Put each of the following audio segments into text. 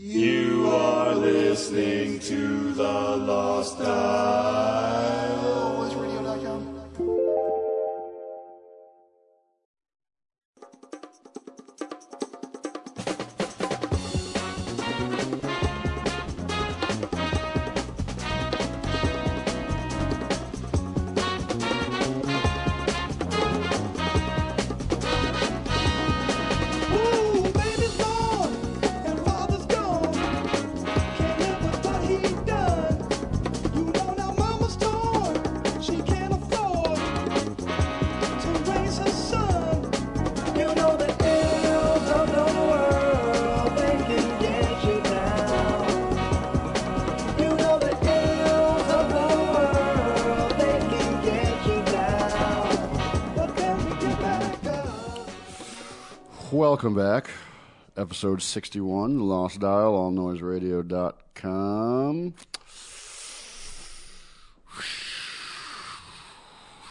You are listening to the Lost Dial. Welcome back. Episode 61, Lost Dial, allnoiseradio.com.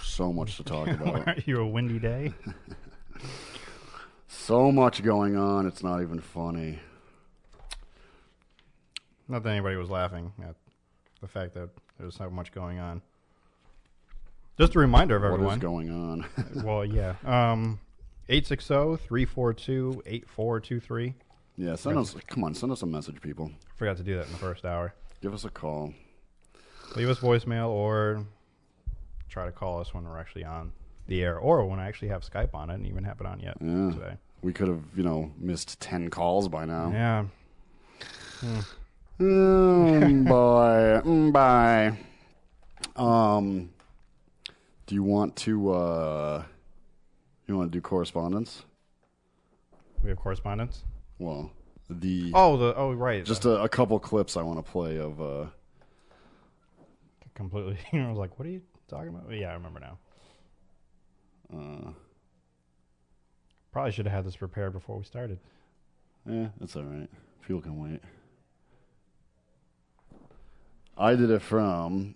So much to talk about. you a windy day? so much going on, it's not even funny. Not that anybody was laughing at the fact that there's so much going on. Just a reminder of What is everyone. going on? well, yeah. Um, 860-342-8423. yeah, send us, come on, send us a message, people. Forgot to do that in the first hour. Give us a call. Leave us voicemail or try to call us when we're actually on the air or when I actually have Skype on. I didn't even have it on yet Yeah. today. We could have, you know, missed 10 calls by now. Yeah. Mm, boy. Mm, bye. Um, do you want to, uh, you want to do correspondence? We have correspondence. Well, the, Oh, the oh right. just a, a couple clips I want to play of, uh, completely. I was like, "What are you talking about?" Yeah, I remember now. uh, Probably should have had this prepared before we started. Yeah, that's all right. People can wait. I did it from,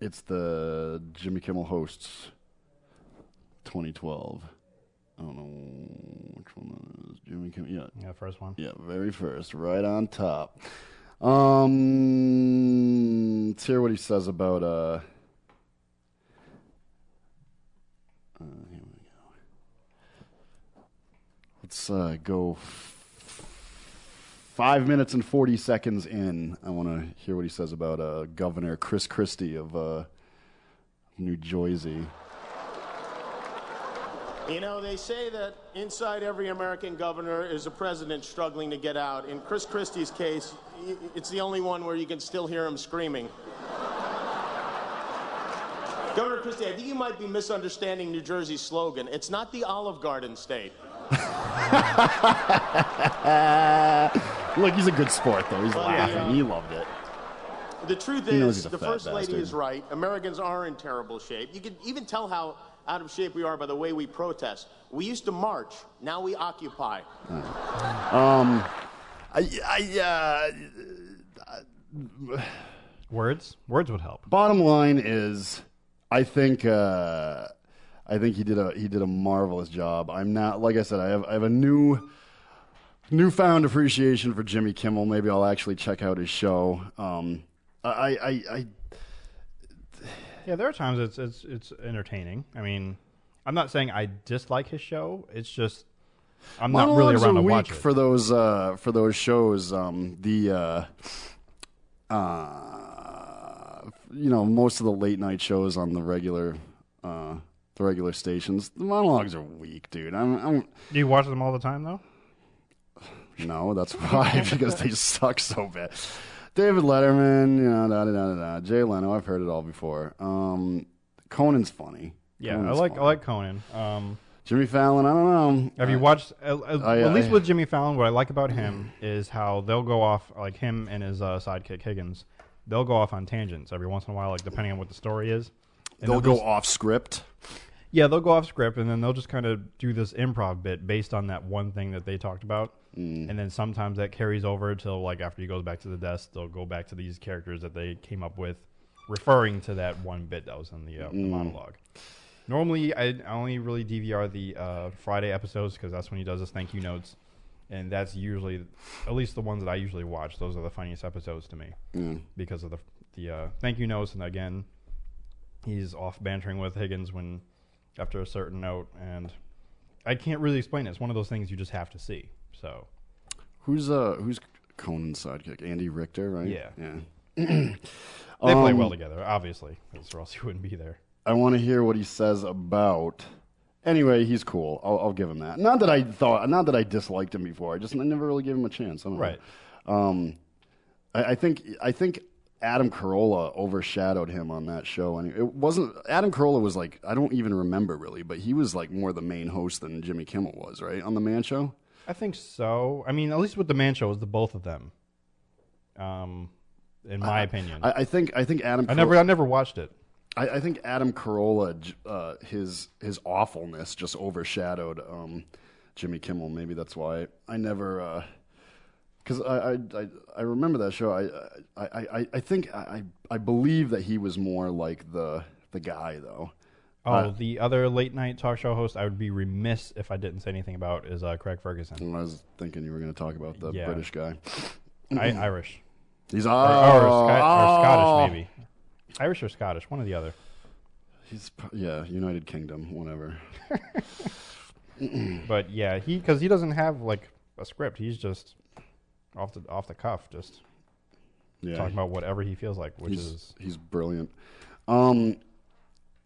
it's the Jimmy Kimmel hosts 2012. I don't know which one that is. Jimmy Kimmel, yeah, Yeah, first one. Yeah, very first, right on top. Um, let's hear what he says about uh. uh here we go. Let's uh, go f- five minutes and forty seconds in. I want to hear what he says about uh, Governor Chris Christie of uh, New Jersey. You know, they say that inside every American governor is a president struggling to get out. In Chris Christie's case, it's the only one where you can still hear him screaming. Governor Christie, I think you might be misunderstanding New Jersey's slogan. It's not the Olive Garden state. Look, he's a good sport though. He's oh, Well, laughing. yeah. He loved it. The truth He is, the First Lady is right. Americans are in terrible shape. You can even tell how out of shape we are by the way we protest. We used to march, now we occupy. I, I, uh, Words. Words would help. bottom line is, I think, uh, I think he did a he did a marvelous job. I'm not like I said. I have I have a new newfound appreciation for Jimmy Kimmel. Maybe I'll actually check out his show. Um, I, I, I Yeah, there are times it's it's it's entertaining. I mean, I'm not saying I dislike his show. It's just I'm not really around to watch it. for those uh, for those shows. Um, the uh, uh, you know most of the late night shows on the regular uh, the regular stations. The monologues are weak, dude. I'm, I'm Do you watch them all the time though? no, that's why because they suck so bad. David Letterman, you know, da da da da. Jay Leno, I've heard it all before. Um, Conan's funny. Yeah, I Conan's like I like Conan. Um, Jimmy Fallon. I don't know. have you I- watched at, at I- at least I- with Jimmy Fallon? What I like about him is how they'll go off like him and his uh, sidekick Higgins. They'll go off on tangents every once in a while, like depending on what the story is. And They'll go just- off script. Yeah, they'll go off script and then they'll just kind of do this improv bit based on that one thing that they talked about. Mm. And then sometimes that carries over till like after he goes back to the desk, they'll go back to these characters that they came up with, referring to that one bit that was in the, uh, Mm. the monologue. Normally, I I only really DVR the uh, Friday episodes because that's when he does his thank you notes. and that's usually, at least the ones that I usually watch. Those are the funniest episodes to me Yeah. because of the the uh, thank you notes, and again, he's off bantering with Higgins when after a certain note, and I can't really explain it. It's one of those things you just have to see. So Who's uh who's Conan's sidekick? Andy Richter, right? Yeah. Yeah. they play Um, well together, obviously, or else he wouldn't be there. I want to hear what he says about. Anyway, he's cool. I'll, I'll give him that. Not that I thought, not that I disliked him before. I just I never really gave him a chance. I don't know. Right. Um, I, I think I think Adam Carolla overshadowed him on that show, and it wasn't. Adam Carolla was like I don't even remember really, but he was like more the main host than Jimmy Kimmel was, right, on the Man Show. I think so. I mean, at least with the Man Show, it was the both of them. Um, in my opinion, I, I think I think Adam. I never, I never watched it. I, I think Adam Carolla, uh, his his awfulness just overshadowed um, Jimmy Kimmel. Maybe that's why I never, because I, I, I I remember that show. I I, I, I think I I believe that he was more like the the guy though. Oh, Uh, the other late night talk show host, I would be remiss if I didn't say anything about is uh, Craig Ferguson, I was thinking you were going to talk about the Yeah. British guy. I, Irish He's oh, or, or, Sky, or oh. Scottish, maybe Irish or Scottish, one or the other. He's yeah, United Kingdom, whatever. But yeah, he because he doesn't have like a script. He's just off the off the cuff, just Yeah, talking about whatever he feels like, which he's is he's brilliant. Um,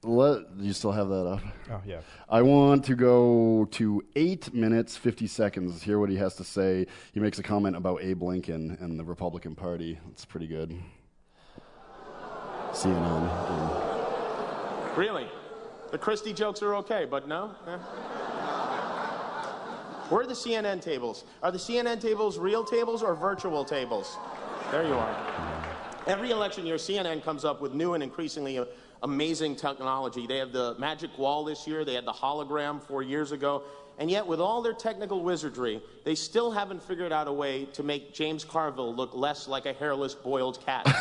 let you still have that up? oh yeah. I want to go to eight minutes fifty seconds. Hear what he has to say. He makes a comment about Abe Lincoln and the Republican Party. It's pretty good. CNN. Really? The Christie jokes are okay, but no? Eh. Where are the CNN tables? Are the CNN tables real tables or virtual tables? There you are. Every election year, CNN comes up with new and increasingly amazing technology. They have the magic wall this year, they had the hologram four years ago, and yet, with all their technical wizardry, they still haven't figured out a way to make James Carville look less like a hairless boiled cat.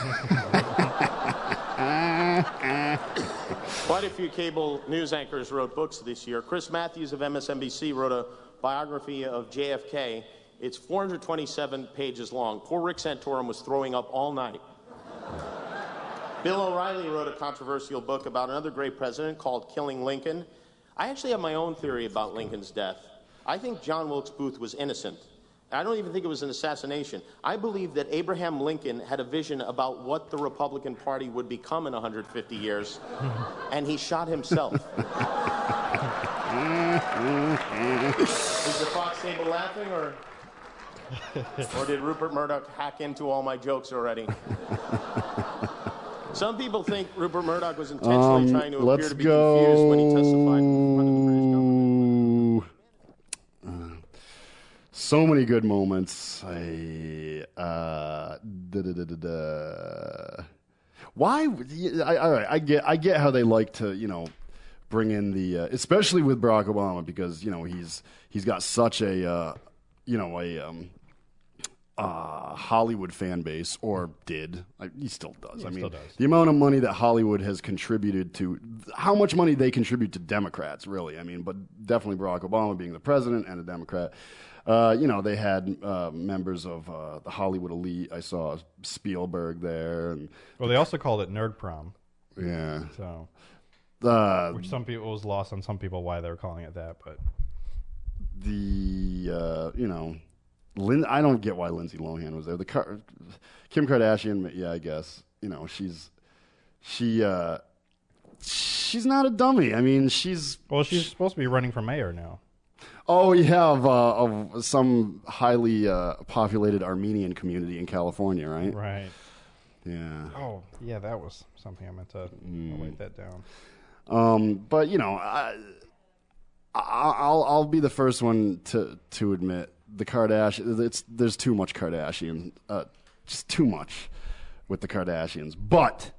Quite a few cable news anchors wrote books this year. Chris Matthews of MSNBC wrote a biography of JFK. It's 427 pages long. Poor Rick Santorum was throwing up all night. Bill O'Reilly wrote a controversial book about another great president called Killing Lincoln. I actually have my own theory about Lincoln's death. I think John Wilkes Booth was innocent. I don't even think it was an assassination. I believe that Abraham Lincoln had a vision about what the Republican Party would become in 150 years, and he shot himself. Is the Fox table laughing, or, or did Rupert Murdoch hack into all my jokes already? Some people think Rupert Murdoch was intentionally Um, trying to appear to be confused when he testified in front of the British government. go. Uh, so many good moments. I uh, da, da, da, da, da. Why? I, all right, I get. I get how they like to, you know, bring in the, uh, especially with Barack Obama because you know he's he's got such a, uh, you know, a. Um, uh, Hollywood fan base, or did. I, he still does. I mean, does. the amount of money that Hollywood has contributed to, how much money they contribute to Democrats, really. I mean, but definitely Barack Obama being the president and a Democrat. Uh, you know, they had uh, members of uh, the Hollywood elite. I saw Spielberg there, and Well, they also called it Nerd Prom, yeah, so uh, which some people was lost on some people why they were calling it that, but the uh, you know, Lin- I don't get why Lindsay Lohan was there. The Car- Kim Kardashian, yeah, I guess you know she's she uh, she's not a dummy. I mean, she's well, she's supposed to be running for mayor now. oh yeah of, uh, of some highly uh, populated Armenian community in California, right? Right. Yeah. Oh, yeah, that was something I meant to I'll write that down. Um, but you know, I, I, I'll I'll be the first one to to admit the Kardashian. It's there's too much Kardashian, uh, just too much with the Kardashians. But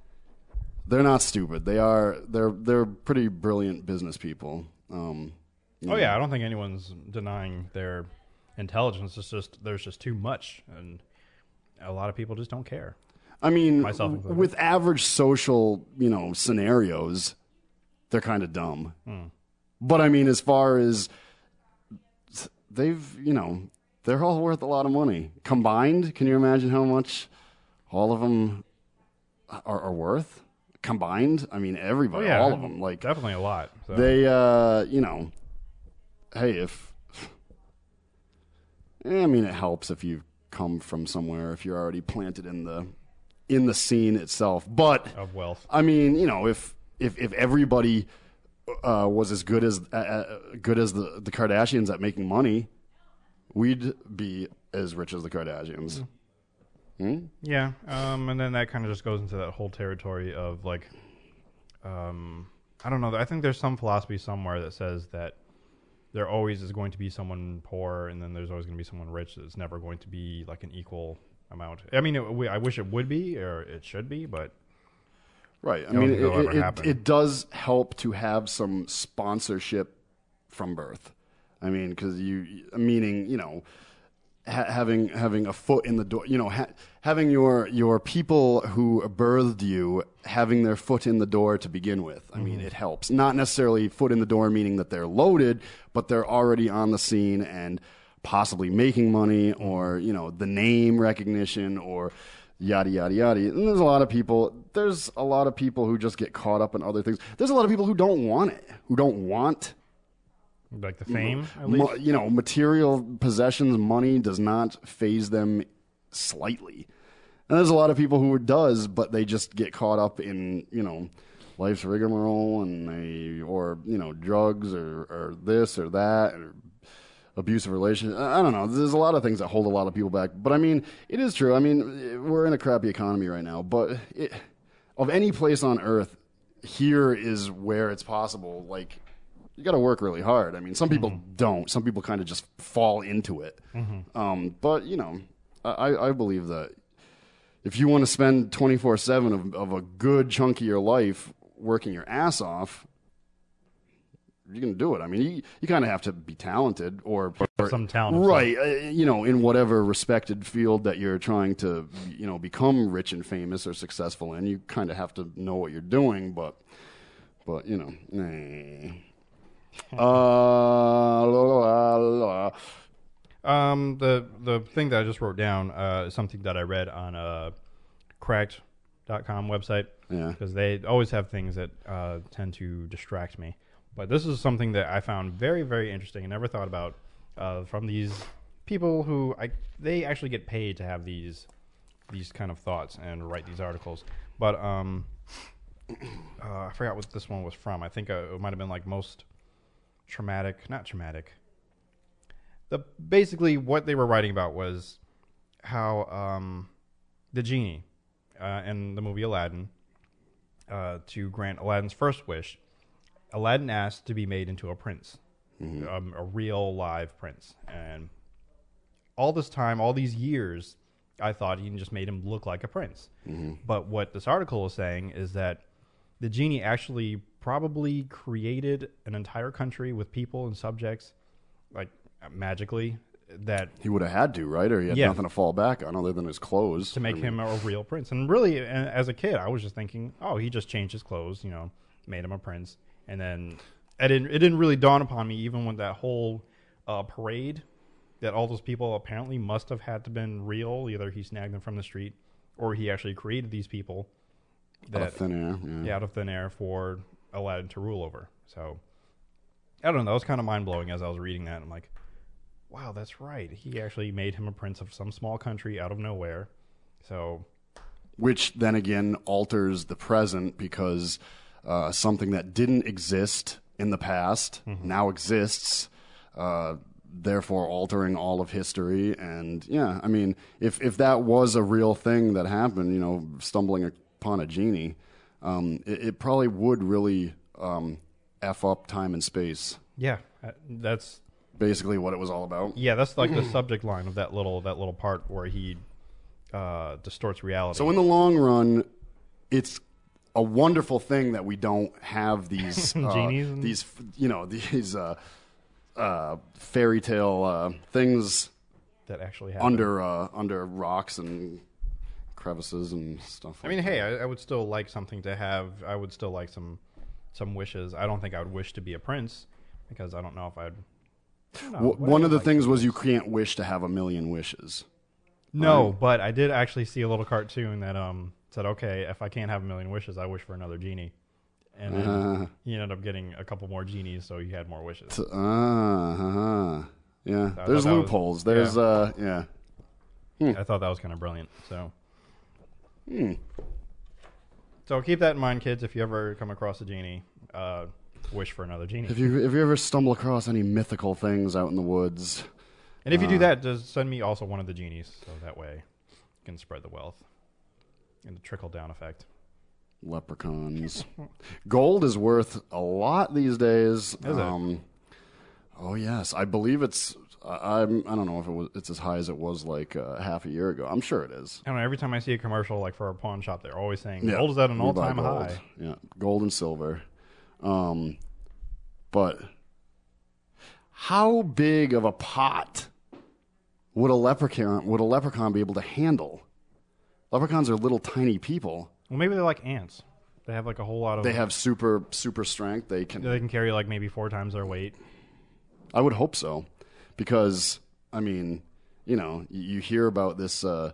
they're not stupid. They are they're they're pretty brilliant business people. Um, Oh yeah, I don't think anyone's denying their intelligence. It's just there's just too much, and a lot of people just don't care. I mean, Myself included. with average social, you know, scenarios, they're kind of dumb. Hmm. But I mean, as far as they've, you know, they're all worth a lot of money combined. Can you imagine how much all of them are, are worth combined? I mean, Oh everybody, yeah, all of them. Like definitely a lot. So. they, uh, you know, hey, if Eh, I mean, it helps if you come from somewhere if you're already planted in the in the scene itself. But of wealth. I mean, you know, if if if everybody uh, was as good as uh, uh, good as the the Kardashians at making money, we'd be as rich as the Kardashians. Yeah, um, and then that kind of just goes into that whole territory of like, um, I don't know. I think there's some philosophy somewhere that says that there always is going to be someone poor, and then there's always going to be someone rich. It's never going to be like an equal amount. I mean, it, we- I wish it would be or it should be, but Right. I mean, it, it, it does help to have some sponsorship from birth. I mean, because you, meaning, you know, ha- having having a foot in the door, you know, ha- having your your people who birthed you having their foot in the door to begin with. I Mm-hmm. mean, it helps. Not necessarily foot in the door, meaning that they're loaded, but they're already on the scene and possibly making money, or you know, the name recognition, or yada yada yada. And there's a lot of people. There's a lot of people who just get caught up in other things. There's a lot of people who don't want it, who don't want like the fame, at least. Mo- you know, material possessions, money does not phase them slightly. And there's a lot of people who it does, but they just get caught up in, you know, life's rigmarole and they, or, you know, drugs or, or this or that or abusive relationship. I don't know. There's a lot of things that hold a lot of people back. But I mean, it is true. I mean, we're in a crappy economy right now, but it, of any place on earth, here is where it's possible. Like, you got to work really hard. I mean, some people don't. Some people kind of just fall into it. Um, but you know, I, I believe that if you want to spend twenty four seven of of a good chunk of your life working your ass off, you can do it. I mean, you you kind of have to be talented or, or Some talent right? Uh, you know, in whatever respected field that you're trying to, you know, become rich and famous or successful in, you kind of have to know what you're doing. But, but you know, eh. uh, la, la, la. Um, the the thing that I just wrote down uh, is something that I read on a cracked.com website. Yeah. Because they always have things that uh, tend to distract me. But this is something that I found very, very interesting and never thought about uh, from these people who I they actually get paid to have these these kind of thoughts and write these articles. But um, uh, I forgot what this one was from. I think uh, it might have been like most traumatic, not traumatic the basically what they were writing about was how um, the genie uh, in the movie Aladdin uh, to grant Aladdin's first wish, Aladdin asked to be made into a prince, mm-hmm. um, a real live prince, and all this time, all these years, I thought he just made him look like a prince. Mm-hmm. But what this article is saying is that the genie actually probably created an entire country with people and subjects, like uh, magically, that He would have had to, right? Or he had Yeah. nothing to fall back on other than his clothes to make I mean, him a real prince. And really, as a kid, I was just thinking, oh, he just changed his clothes, you know, made him a prince. And then it didn't, it didn't really dawn upon me, even with that whole uh, parade, that all those people apparently must have had to been real. Either he snagged them from the street, or he actually created these people out that of thin air. Yeah. yeah, out of thin air for Aladdin to rule over. So I don't know. That was kind of mind blowing as I was reading that. I'm like, wow, that's right. He actually made him a prince of some small country out of nowhere. So which then again alters the present because uh, something that didn't exist in the past now exists, uh, therefore altering all of history. And yeah, I mean, if if that was a real thing that happened, you know, stumbling upon a genie, um, it, it probably would really um, f up time and space. yeah, uh, that's Basically, what it was all about. yeah, that's like the subject line of that little that little part where he uh, distorts reality. So in the long run, it's a wonderful thing that we don't have these uh, these you know these uh, uh, fairy tale uh, things that actually happened. under uh, under rocks and crevices and stuff. I mean, hey, I, I would still like something to have. I would still like some some wishes. I don't think I would wish to be a prince because I don't know if I'd W- one of the things was you can't wish to have a million wishes. No, but I did actually see a little cartoon that um said, okay, if I can't have a million wishes, I wish for another genie. And then Uh-huh. he ended up getting a couple more genies, so he had more wishes. Ah, uh-huh. yeah. thought There's that was- loopholes. There's yeah. uh, yeah. I thought that was kind of brilliant. So, Hmm. so keep that in mind, kids. If you ever come across a genie, uh, wish for another genie. If you if you ever stumble across any mythical things out in the woods, and if you uh, do that, just send me also one of the genies, so that way you can spread the wealth and the trickle down effect. leprechauns, gold is worth a lot these days. Is it? um, Oh yes, I believe it's. I, I'm. I don't know if it was. It's as high as it was like uh, half a year ago. I'm sure it is. I don't know. Every time I see a commercial like for a pawn shop, they're always saying Yeah, gold is at an we buy all-time gold. high. Yeah, gold and silver. Um, but how big of a pot would a leprechaun would a leprechaun be able to handle? Leprechauns are little tiny people. Well, maybe they're like ants. They have like a whole lot of. They have super super strength. They can. They can carry like maybe four times their weight. I would hope so, because I mean, you know, you, hear about this uh,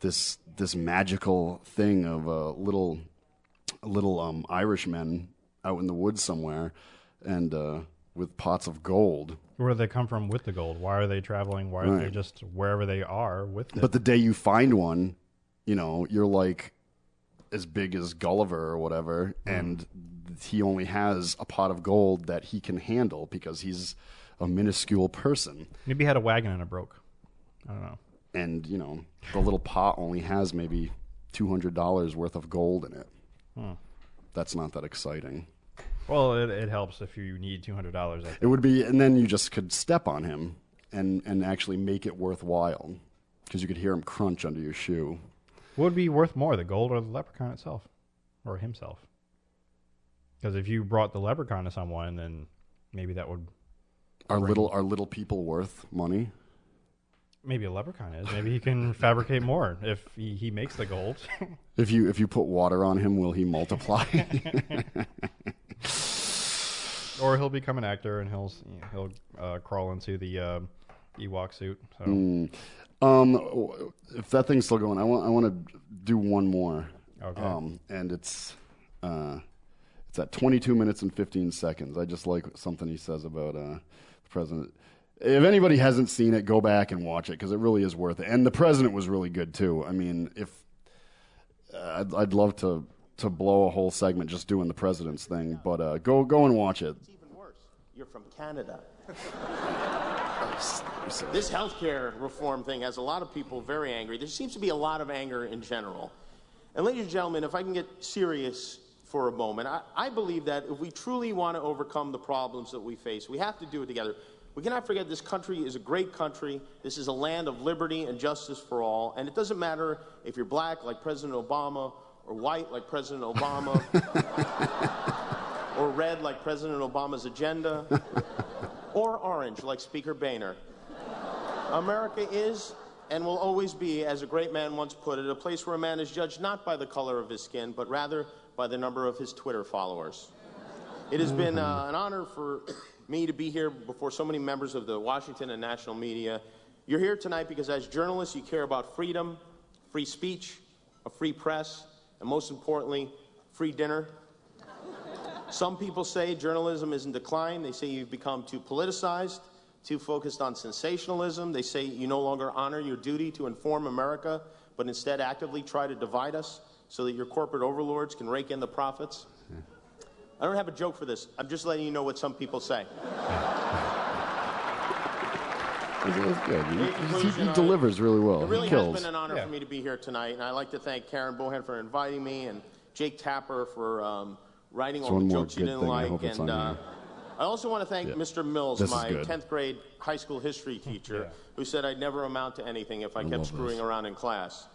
this this magical thing of uh, little little um, Irishmen out in the woods somewhere, and uh, with pots of gold. Where do they come from with the gold? Why are they traveling? Why are they just wherever they are with it? But the day you find one, you know, you're like as big as Gulliver or whatever, mm. and he only has a pot of gold that he can handle because he's a minuscule person. maybe he had a wagon and it broke. I don't know. and you know the little pot only has maybe two hundred dollars worth of gold in it. That's not that exciting. Well, it, it helps if you need two hundred dollars. It would be, and then you just could step on him and and actually make it worthwhile because you could hear him crunch under your shoe. What would be worth more, the gold or the leprechaun itself, or himself? Because if you brought the leprechaun to someone, then maybe that would. Are little are little people worth money? Maybe a leprechaun is. Maybe he can fabricate more if he, he makes the gold. If you if you put water on him, will he multiply? or he'll become an actor and he'll he'll uh, crawl into the uh, Ewok suit. So um, if that thing's still going, I want I want to do one more. Okay. Um, and it's uh, it's at 22 minutes and 15 seconds. I just like something he says about uh, the president. If anybody hasn't seen it, go back and watch it because it really is worth it. And the president was really good too. I mean, if uh, I'd, I'd love to to blow a whole segment just doing the president's thing, but uh, go go and watch it. It's even worse. You're from Canada. This healthcare reform thing has a lot of people very angry. There seems to be a lot of anger in general. And, ladies and gentlemen, if I can get serious for a moment, I, I believe that if we truly want to overcome the problems that we face, we have to do it together. We cannot forget this country is a great country. This is a land of liberty and justice for all. And it doesn't matter if you're black, like President Obama, or white, like President Obama, or red, like President Obama's agenda, or orange, like Speaker Boehner. America is and will always be, as a great man once put it, a place where a man is judged not by the color of his skin, but rather by the number of his Twitter followers. It has been uh, an honor for me to be here before so many members of the Washington and national media. You're here tonight because, as journalists, you care about freedom, free speech, a free press, and most importantly, free dinner. Some people say journalism is in decline. They say you've become too politicized, too focused on sensationalism. They say you no longer honor your duty to inform America, but instead actively try to divide us so that your corporate overlords can rake in the profits. I don't have a joke for this. I'm just letting you know what some people say. It good. He, he- he delivers really well. It really he has kills. been an honor Yeah. for me to be here tonight, and I'd like to thank Caren Bohan for inviting me, and Jake Tapper for um, writing all the jokes you didn't thing. Like, it's and uh. I also want to thank Mr. Mills, This my 10th grade high school history teacher, who said I'd never amount to anything if I, kept screwing this. around in class.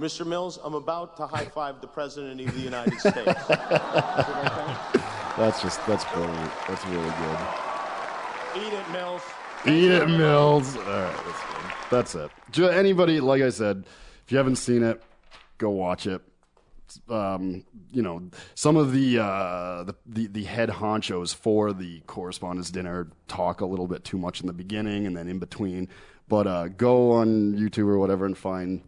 Mr. Mills, I'm about to high five the President of the United States. Is it okay? That's just that's brilliant. That's really good. Eat it, Mills. Eat it, Mills. All right, that's good. That's it. Anybody, like I said, if you haven't seen it, go watch it. Um, you know, some of the, uh, the the the head honchos for the correspondence dinner talk a little bit too much in the beginning and then in between. But uh, go on YouTube or whatever and find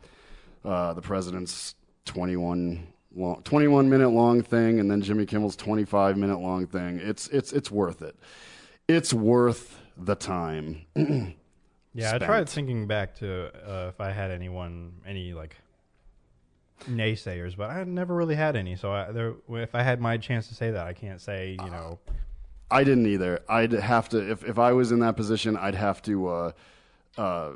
uh, the president's 21 long, 21 minute long thing, and then Jimmy Kimmel's 25 minute long thing. It's it's it's worth it. It's worth the time. Yeah, I tried thinking back to uh, if I had anyone, any like naysayers, but I never really had any. So I, there, if I had my chance to say that, I can't say you know. I didn't either. I'd have to if if I was in that position, I'd have to. Uh, uh,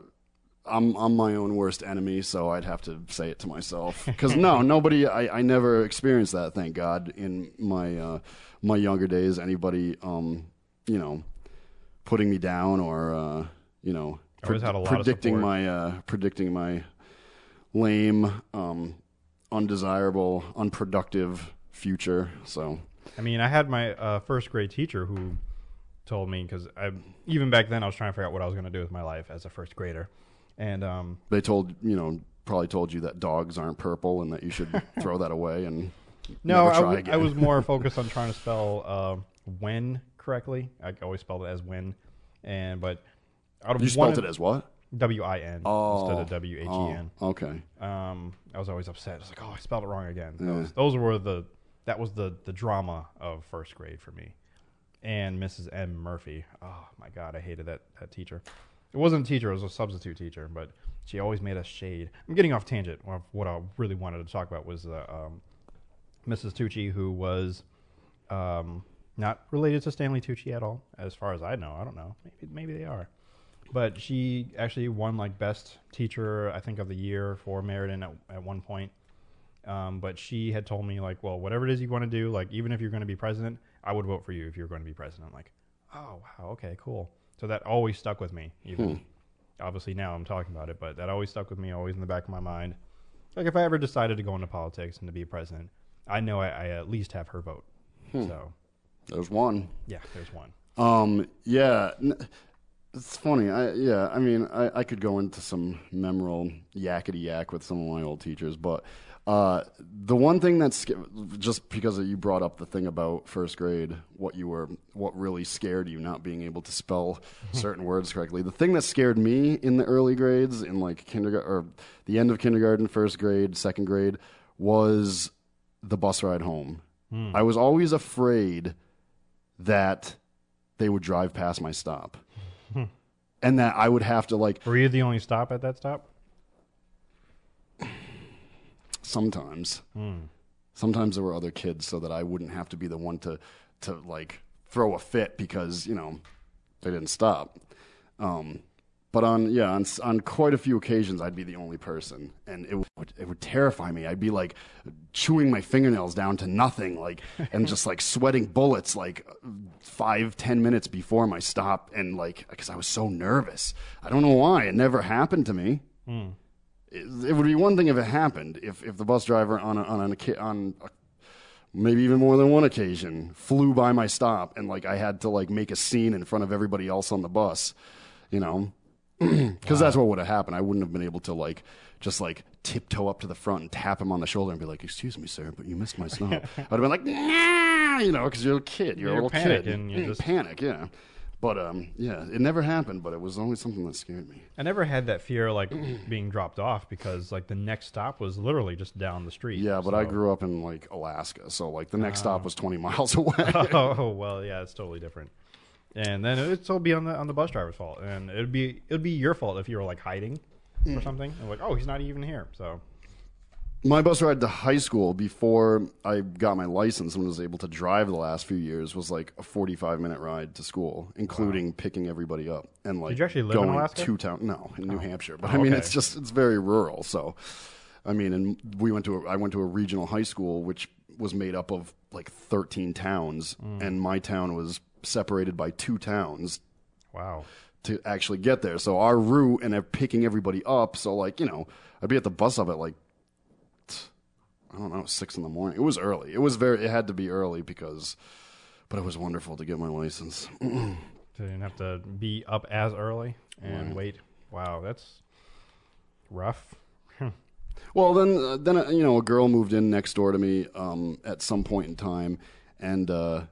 I'm I'm my own worst enemy, so I'd have to say it to myself. Because no, nobody. I, I never experienced that. Thank God. In my uh, my younger days, anybody, um, you know, putting me down or uh, you know, I always had a lot predicting my uh, predicting my lame, um, undesirable, unproductive future. So I mean, I had my uh, first grade teacher who told me because I even back then I was trying to figure out what I was going to do with my life as a first grader, and um, they told you know probably told you that dogs aren't purple and that you should throw that away and no, I, try w- again. I was more focused on trying to spell uh, when correctly. I always spelled it as when, and but out of you spelled it as what? W I N Oh, instead of W H E N. Oh, okay. Um, I was always upset. I was like, oh, I spelled it wrong again. Those, those were the that was the the drama of first grade for me. And Mrs. M Murphy. Oh my God, I hated that that teacher. It wasn't a teacher; it was a substitute teacher, but she always made us shade. I'm getting off tangent. What what I really wanted to talk about was uh, um, Mrs. Tucci, who was um, not related to Stanley Tucci at all, as far as I know. I don't know. Maybe maybe they are. But she actually won like best teacher, I think, of the year for Meriden at, at one point. Um, but she had told me like, well, whatever it is you want to do, like even if you're going to be president, I would vote for you if you're going to be president. I'm like, oh wow, okay, cool. So that always stuck with me. Even obviously now I'm talking about it, but that always stuck with me, always in the back of my mind. Like if I ever decided to go into politics and to be president, I know I, I at least have her vote. So There's one. yeah, there's one. Um, yeah, it's funny. I yeah, I mean, I, I could go into some memorable yakety yak with some of my old teachers, but uh, the one thing that's just because you brought up the thing about first grade, what you were, what really scared you, not being able to spell certain words correctly. The thing that scared me in the early grades, in like kindergarten or the end of kindergarten, first grade, second grade, was the bus ride home. I was always afraid that they would drive past my stop. and that I would have to like Were you the only stop at that stop? sometimes sometimes there were other kids so that I wouldn't have to be the one to to like throw a fit because, you know, they didn't stop. Um but on yeah, on on quite a few occasions I'd be the only person and it would it would terrify me. I'd be like chewing my fingernails down to nothing like and just like sweating bullets like five ten minutes before my stop and like because I was so nervous. I don't know why. It never happened to me. Hmm. It, it would be one thing if it happened. If if the bus driver on a, on a, on a, maybe even more than one occasion flew by my stop and like I had to like make a scene in front of everybody else on the bus, you know, because that's what would have happened. I wouldn't have been able to like just like tiptoe up to the front and tap him on the shoulder and be like, "Excuse me, sir, but you missed my stop." I'd have been like, "Nah," you know, because you're a kid, you're, You're a little kid, panicking, you Mm, just- panic, yeah. But um, yeah, it never happened, but it was always something that scared me. I never had that fear like being dropped off because like the next stop was literally just down the street. Yeah, but I grew up in like Alaska, so like the next stop was 20 miles away. oh well, yeah, it's totally different. And then it'd still be on the on the bus driver's fault, and it'd be it'd be your fault if you were like hiding Mm. or something. And like, oh, he's not even here. So My bus ride to high school before I got my license and was able to drive the last few years was like a 45 minute ride to school, including picking everybody up and like Did you actually live going Alaska? to town. No, in New Hampshire, but I mean okay. it's just it's very rural. So, I mean, and we went to a, I went to a regional high school which was made up of like 13 towns, Mm. and my town was separated by two towns wow, to actually get there. So our route and they're picking everybody up. So like you know, I'd be at the bus stop at like I don't know six in the morning. It was early. It was very. It had to be early because, but it was wonderful to get my license. so you didn't have to be up as early and wait. Wow, that's rough. Well, then, uh, then uh, you know, a girl moved in next door to me um, at some point in time, and uh,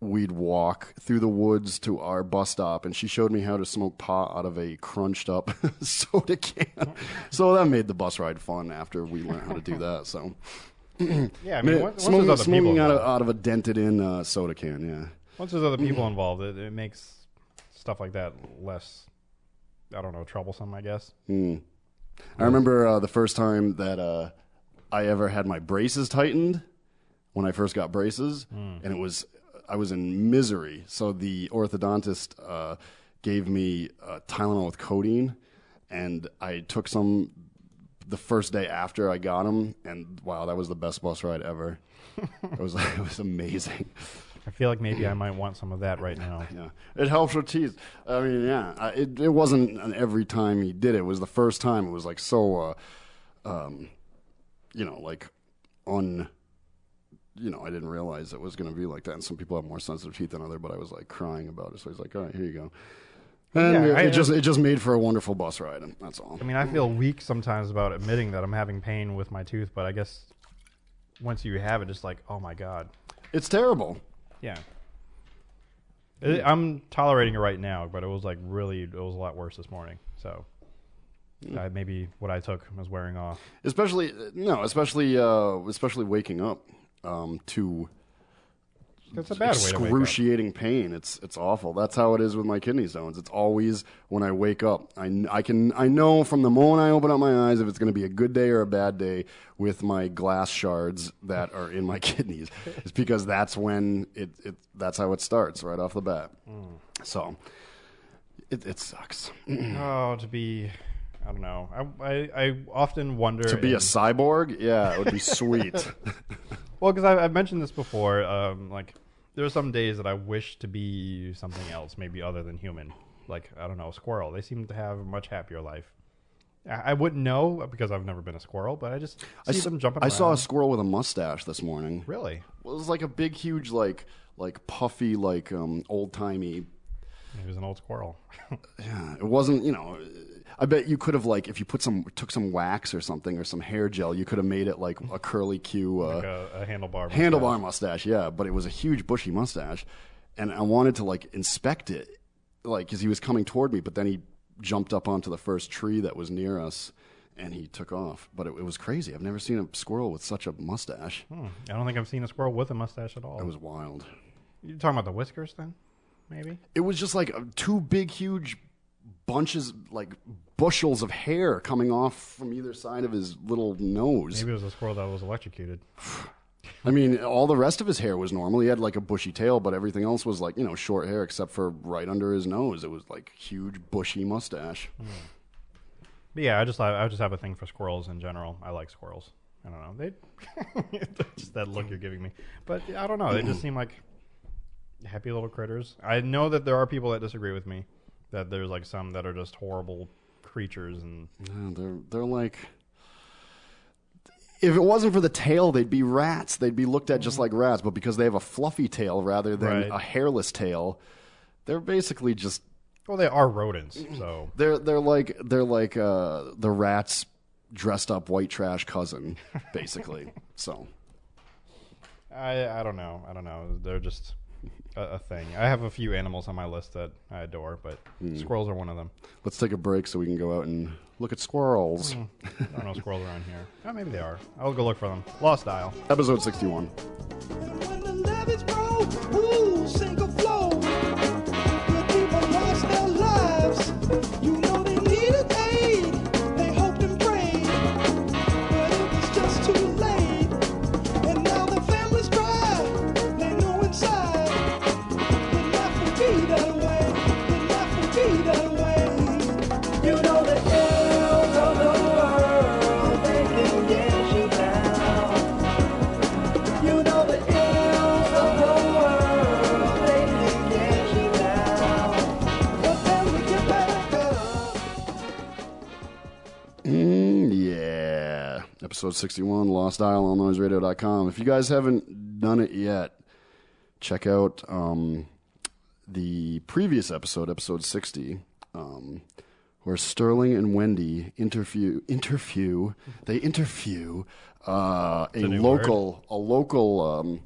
we'd walk through the woods to our bus stop, and she showed me how to smoke pot out of a crunched up soda can. so that made the bus ride fun after we learned how to do that. So Yeah, I mean, once, smoking, there's other people smoking out of, out of a dented in uh, soda can, yeah. once there's other people involved, it, it makes stuff like that less. I don't know, troublesome. I guess. I remember uh, the first time that uh, I ever had my braces tightened when I first got braces, and it was I was in misery. So the orthodontist uh, gave me uh, Tylenol with codeine, and I took some the first day after I got them, and wow, that was the best bus ride ever. it was it was amazing. I feel like maybe I might want some of that right now. Yeah, it helps with teeth. I mean, yeah, I- it it wasn't an every time he did it. It was the first time. It was like so, uh, um, you know, like un. You know, I didn't realize it was going to be like that. And some people have more sensitive teeth than other, but I was like crying about it. So he's like, "All right, here you go." And Yeah, it, I- it just it just made for a wonderful bus ride, and that's all. I mean, I feel weak sometimes about admitting that I'm having pain with my tooth, but I guess once you have it, it's like, oh my god, It's terrible. yeah. It, I'm tolerating it right now, but it was like really, it was a lot worse this morning. So uh, maybe what I took was wearing off. especially no, especially uh, especially waking up um, to That's a bad way to wake up. excruciating pain. It's it's awful. That's how it is with my kidney stones. It's always when I wake up. I, I can I know from the moment I open up my eyes if it's going to be a good day or a bad day with my glass shards that are in my kidneys. It's because that's when it, it that's how it starts right off the bat. Hmm. So it it sucks Oh, to be, I don't know. I I, I often wonder to be a cyborg. Yeah, it would be sweet. Well, because I've mentioned this before. Um, like, there are some days that I wish to be something else, maybe other than human. Like, I don't know, a squirrel. They seem to have a much happier life. I, I wouldn't know because I've never been a squirrel, but I just see I, s- them jumping I around. saw a squirrel with a mustache this morning. Really? Well, It was like a big, huge, like like puffy, like um, old timey. He was an old squirrel. Yeah, it wasn't. You know, I bet you could have like if you put some took some wax or something or some hair gel, you could have made it like a curly Q uh, like a, a handlebar. handlebar mustache. Yeah, but it was a huge bushy mustache, and I wanted to like inspect it, like because he was coming toward me, but then he jumped up onto the first tree that was near us. And he took off, but it, it was crazy. I've never seen a squirrel with such a mustache. Hmm. I don't think I've seen a squirrel with a mustache at all. It was wild. You're talking about the whiskers then? Maybe. It was just like uh, two big, huge bunches, like bushels of hair coming off from either side of his little nose. Maybe it was a squirrel that was electrocuted. I mean, all the rest of his hair was normal. He had like a bushy tail, but everything else was like, you know, short hair except for right under his nose. It was like huge, bushy mustache. Hmm. But yeah, I just I just have a thing for squirrels in general. I like squirrels. I don't know. They just that look you're giving me. But I don't know. They just seem like happy little critters. I know that there are people that disagree with me. That there's like some that are just horrible creatures and they're they're like. If it wasn't for the tail, they'd be rats. They'd be looked at just like rats, but because they have a fluffy tail rather than Right. a hairless tail, they're basically just well, they are rodents. So They're they're like they're like uh, the rat's dressed up white trash cousin, basically. so I I don't know. I don't know. They're just a, a, thing. I have a few animals on my list that I adore, but mm. squirrels are one of them. Let's take a break so we can go out and look at squirrels. Mm. I don't know squirrels around here. Oh, maybe they are. I'll go look for them. Lost Dial. Episode 61. Episode sixty one, Lost Dial on NoiseRadio.com. If you guys haven't done it yet, check out um, the previous episode, episode sixty. Um, where Sterling and Wendy interview interview they interview uh, a a local a local um,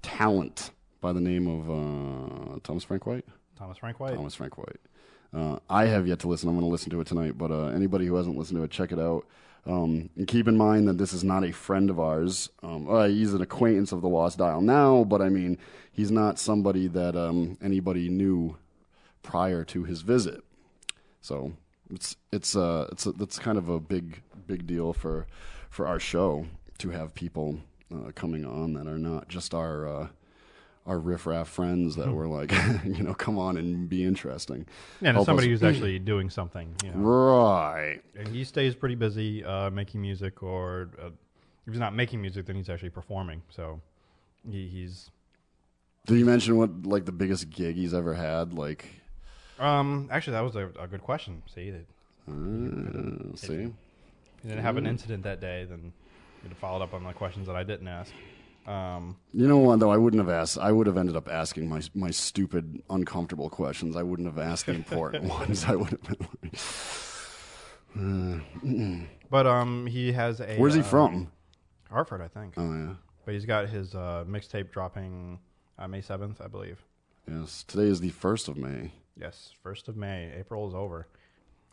talent by the name of uh, Thomas Frank White. Thomas Frank White. Thomas Frank White. Uh, I have yet to listen. I'm going to listen to it tonight. But uh, anybody who hasn't listened to it, check it out. Um, and keep in mind that this is not a friend of ours. Um, uh, he's an acquaintance of the Lost Dial now, but I mean, he's not somebody that um, anybody knew prior to his visit. So it's it's uh it's that's kind of a big big deal for for our show to have people uh, coming on that are not just our uh, our riffraff friends that were like you know come on and be interesting. Yeah, and somebody us- who's actually doing something. You know. right. And he stays pretty busy uh, making music, or uh, if he's not making music, then he's actually performing. So he, he's Did you mention what like the biggest gig he's ever had? Like, um actually that was a, a good question. See, that uh, see, he didn't have an incident that day, then you'd have followed up on the questions that I didn't ask. Um, you know what though? I wouldn't have asked. I would have ended up asking my my stupid, uncomfortable questions. I wouldn't have asked the important ones. I would have been. Like, but um, he has a. Where's he uh, from? Hartford, I think. Oh yeah. But he's got his uh, mixtape dropping uh, May seventh, I believe. Yes, today is the first of May. Yes, first of May. April is over.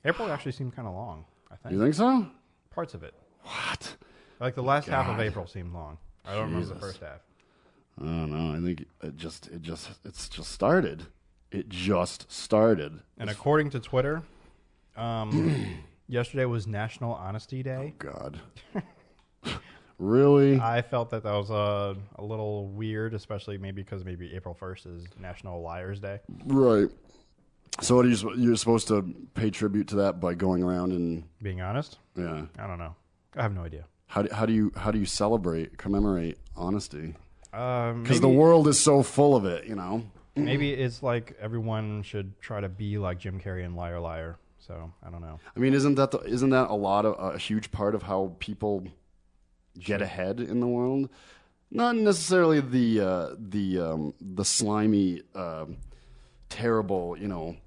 April actually seemed kind of long. I think You think so? parts of it, What? like the last half of April, seemed long. I don't remember the Jesus. first half. I don't know. I think it just it just it's just started. It just started. And according to Twitter, um, yesterday was National Honesty Day. God. really? I felt that that was a, a little weird, especially maybe because maybe April first is National Liars Day. Right. So what are you sp- you're supposed to pay tribute to that by going around and Being honest, yeah. I don't know. I have no idea. How do, how do you how do you celebrate commemorate honesty? Um, Because the world is so full of it, you know. Maybe it's like everyone should try to be like Jim Carrey and Liar Liar. So I don't know. I mean, isn't that the, isn't that a lot of a huge part of how people get ahead in the world? Not necessarily the uh, the um, the slimy, uh, terrible, you know,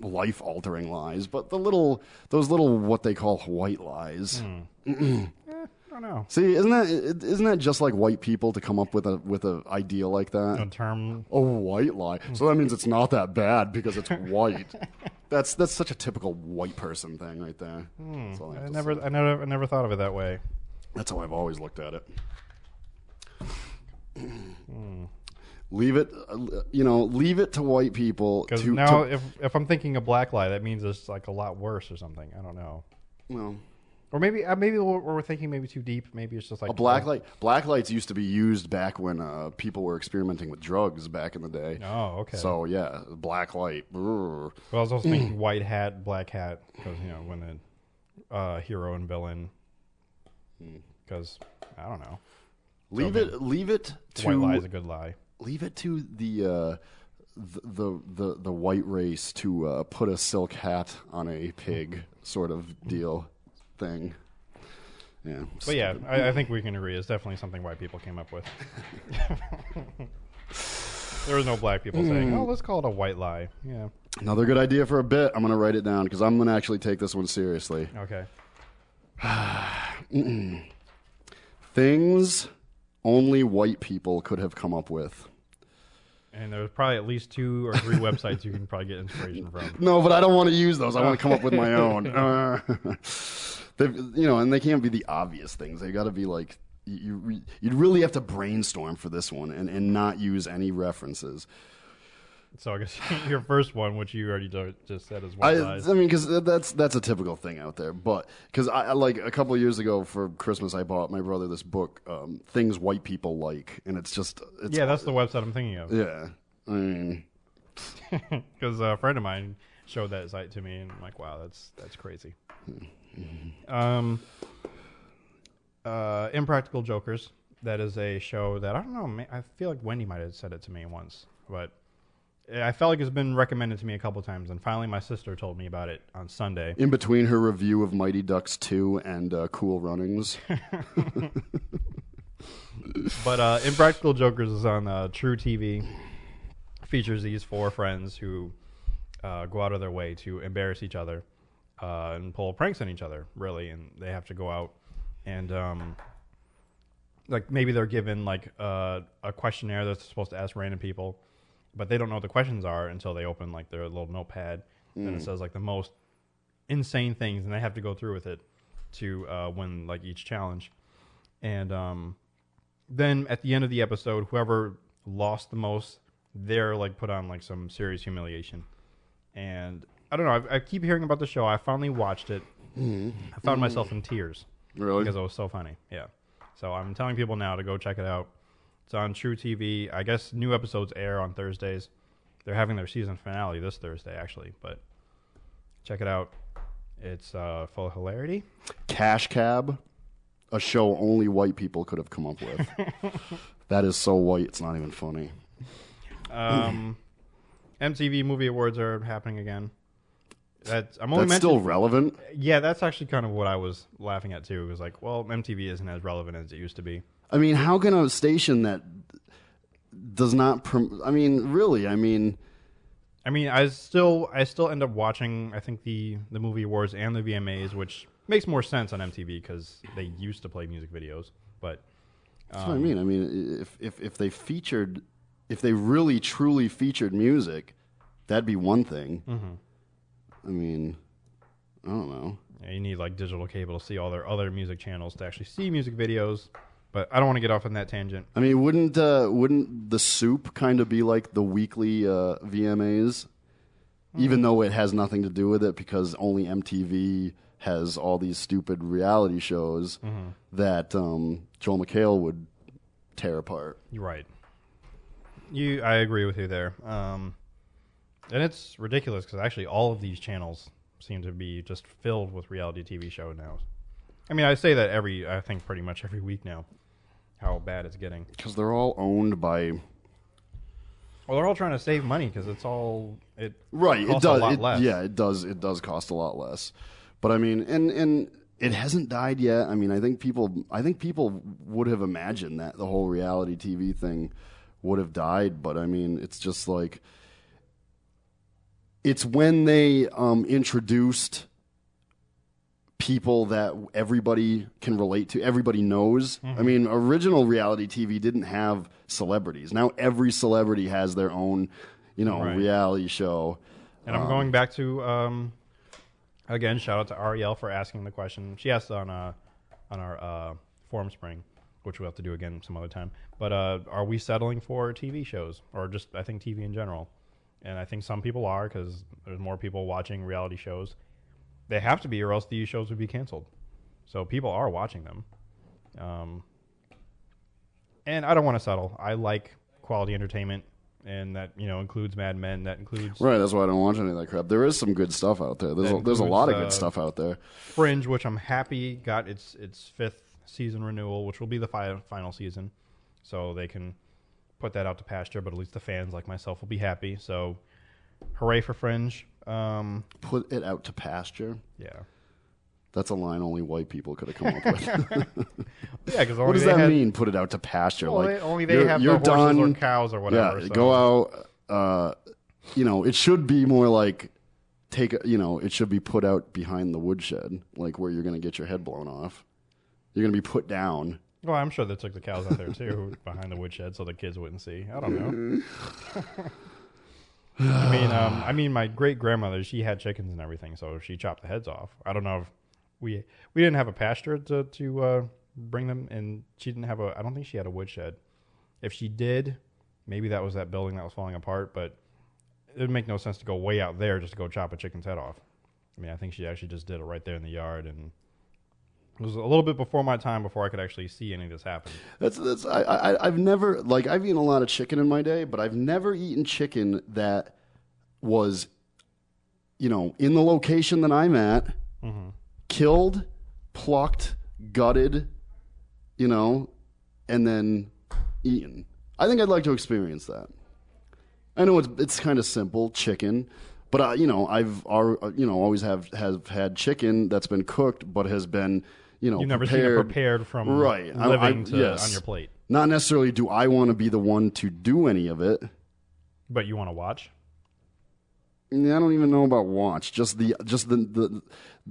life altering lies, but the little those little what they call white lies. I don't know. See, isn't that isn't that just like white people to come up with a with an idea like that? A term. A white lie. So that means it's not that bad because it's white. that's that's such a typical white person thing right there. Hmm. All I I never, say. I never, I never thought of it that way. That's how I've always looked at it. Hmm. Leave it, you know, leave it to white people Because to, now, to if if I'm thinking a black lie, that means it's like a lot worse or something. I don't know. well, Or maybe, uh, maybe we're, we're thinking maybe too deep. Maybe it's just like a black light. Black lights used to be used back when uh, people were experimenting with drugs back in the day. Oh, okay. So yeah, black light. brr. Well, I was also thinking white hat, black hat, because you know when the uh, hero and villain. Because I don't know, Leave it. Leave it to white lie is a good lie. leave it to the uh, the, the the the white race to uh, put a silk hat on a pig sort of deal thing. Yeah, But yeah, I, I think we can agree. It's definitely something white people came up with. there was no black people saying, "Oh, let's call it a white lie." Yeah. another good idea for a bit. I'm gonna write it down because I'm gonna actually take this one seriously. Okay. Things only white people could have come up with. And there's probably at least two or three websites you can probably get inspiration from. No, but I don't want to use those. I want to come up with my own. Uh, they've- you know, and they can't be the obvious things. They got to be like you. You'd really have to brainstorm for this one and, and not use any references. So I guess your first one, which you already just said, is I, white I mean, because that's that's a typical thing out there. But because I I- like a couple of years ago for Christmas, I bought my brother this book, um, "Things White People Like," and it's just it's, yeah, that's the website I'm thinking of. yeah. I mean, Because a friend of mine showed that site to me, and I'm like, wow, that's that's crazy. Um, uh, Impractical Jokers. That is a show that I don't know. I feel like Wendy might have said it to me once, but I felt like it's been recommended to me a couple times, and finally my sister told me about it on Sunday. in between her review of Mighty Ducks two and uh, Cool Runnings, But uh, Impractical Jokers is on uh, truTV. Features these four friends who uh, go out of their way to embarrass each other uh, and pull pranks on each other, really, and they have to go out and um, like maybe they're given like uh, a questionnaire that's supposed to ask random people, but they don't know what the questions are until they open like their little notepad and it says like the most insane things, and they have to go through with it to uh, win like each challenge. And um, then at the end of the episode, whoever lost the most, they're like put on like some serious humiliation. And I don't know. I, I keep hearing about the show. I finally watched it. I found myself in tears Really? because it was so funny. Yeah. So I'm telling people now to go check it out. It's on truTV. I guess new episodes air on Thursdays. They're having their season finale this Thursday, actually. But check it out. It's uh, full of hilarity. Cash Cab, a show only white people could have come up with. that is so white, it's not even funny. Um, MTV Movie Awards are happening again. That's I'm only That's mentioning. still relevant. yeah, that's actually kind of what I was laughing at too. It was like, well, MTV isn't as relevant as it used to be. I mean, how can a station that does not? Prom- I mean, really? I mean, I mean, I still I still end up watching. I think the the movie awards and the VMAs, which makes more sense on MTV because they used to play music videos. But that's what I um, mean. I mean, if if if they featured, if they really truly featured music, that'd be one thing. Mm-hmm. I mean, I don't know. yeah, you need like digital cable to see all their other music channels to actually see music videos. But I don't want to get off on that tangent. I mean, wouldn't uh, wouldn't the soup kind of be like the weekly uh, VMAs, even though it has nothing to do with it because only MTV has all these stupid reality shows that um, Joel McHale would tear apart. You're right. You, I agree with you there. Um, and it's ridiculous because actually all of these channels seem to be just filled with reality TV show now. I mean, I say that every, I think pretty much every week now, how bad it's getting. Because they're all owned by Well, they're all trying to save money because it's all it right. It does. a lot it- less. Yeah, it does. It does cost a lot less. But I mean, and and it hasn't died yet. I mean, I think people. I think people would have imagined that the whole reality TV thing would have died. But I mean, it's just like it's when they um, introduced people that everybody can relate to, everybody knows. Mm-hmm. I mean, original reality TV didn't have celebrities. Now every celebrity has their own, you know, Right. reality show. And I'm going back to um, again. Shout out to Ariel for asking the question. She asked on uh, on our uh, Formspring, which we'll have to do again some other time. But uh, are we settling for TV shows or just I think TV in general? And I think some people are because there's more people watching reality shows. They have to be, or else these shows would be canceled. So people are watching them. Um, and I don't want to settle. I like quality entertainment, and that you know includes Mad Men. That includes Right, that's why I don't watch any of that crap. There is some good stuff out there. There's a, there's a lot of good uh, stuff out there. Fringe, which I'm happy got its its fifth season renewal, which will be the fi- final season, so they can put that out to pasture. But at least the fans like myself will be happy. So, hooray for Fringe! Um, Put it out to pasture. yeah, That's a line only white people could have come up with. yeah. Because what does that mean? Put it out to pasture? Well, like they, only they have the horses done. or cows or whatever. yeah, so- go out. Uh, you know, it should be more like take. A, you know, it should be put out behind the woodshed, like where you're going to get your head blown off. You're going to be put down. Well, I'm sure they took the cows out there too, behind the woodshed, so the kids wouldn't see. I don't know. I mean, um, I mean, my great grandmother, she had chickens and everything, so she chopped the heads off. I don't know if we we didn't have a pasture to to uh, bring them, and she didn't have a. I don't think she had a woodshed. If she did, maybe that was that building that was falling apart. But it would make no sense to go way out there just to go chop a chicken's head off. I mean, I think she actually just did it right there in the yard, and it was a little bit before my time before I could actually see any of this happen. That's that's I, I I've never like I've eaten a lot of chicken in my day, but I've never eaten chicken that was, you know, in the location that I'm at, killed, plucked, gutted, you know, and then eaten. I think I'd like to experience that. I know it's it's kind of simple, chicken, but uh, you know I've you know always have have had chicken that's been cooked, but has been you know You've never seen it prepared. prepared from Right. I- living I- to, yes. on your plate, Not necessarily do I want to be the one to do any of it. but you want to watch. I don't even know about watch. Just the just the the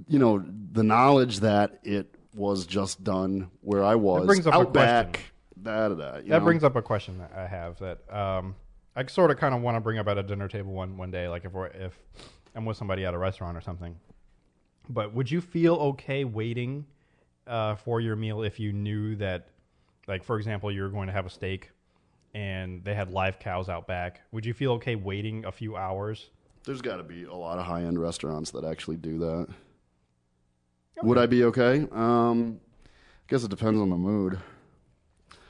you know the knowledge that it was just done where I was brings up a out back. question. Da, da, da, That know? brings up a question that I have that um, I sort of kind of want to bring up at a dinner table one one day, like if we're, if I'm with somebody at a restaurant or something. But would you feel okay waiting uh, for your meal if you knew that, like for example, you're going to have a steak and they had live cows out back? Would you feel okay waiting a few hours? There's got to be a lot of high end restaurants that actually do that. Would I be okay? Um, I guess it depends on the mood.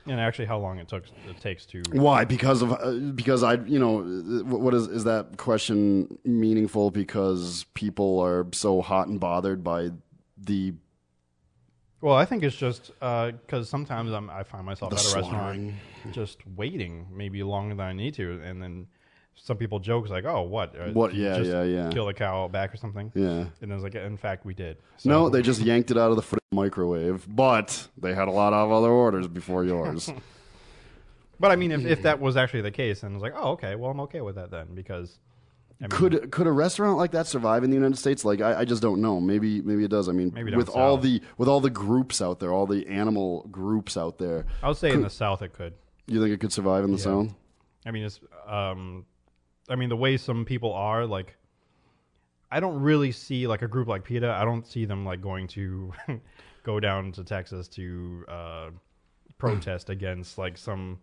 And actually, how long it took it takes to Why? Because of uh, because I you know what is is that question meaningful? Because people are so hot and bothered by the Well, I think it's just because sometimes I'm, I find myself The at a restaurant just waiting, maybe longer than I need to, and then some people joke like, "Oh, what? Uh, What- yeah, just yeah, yeah. Kill the cow back or something?" yeah. And it's like, in fact, we did. So, No, they just yanked it out of the microwave, but they had a lot of other orders before yours. But I mean, if, if that was actually the case, then it's like, oh, okay, well, I'm okay with that then because. I mean, could could a restaurant like that survive in the United States? Like I, I just don't know. Maybe maybe it does. I mean, with all south. the with all the groups out there, all the animal groups out there, I would say in the South it could. you think it could survive in the South? I mean, it's um, I mean the way some people are like. I don't really see like a group like PETA. I don't see them like going to go down to Texas to uh, protest against like some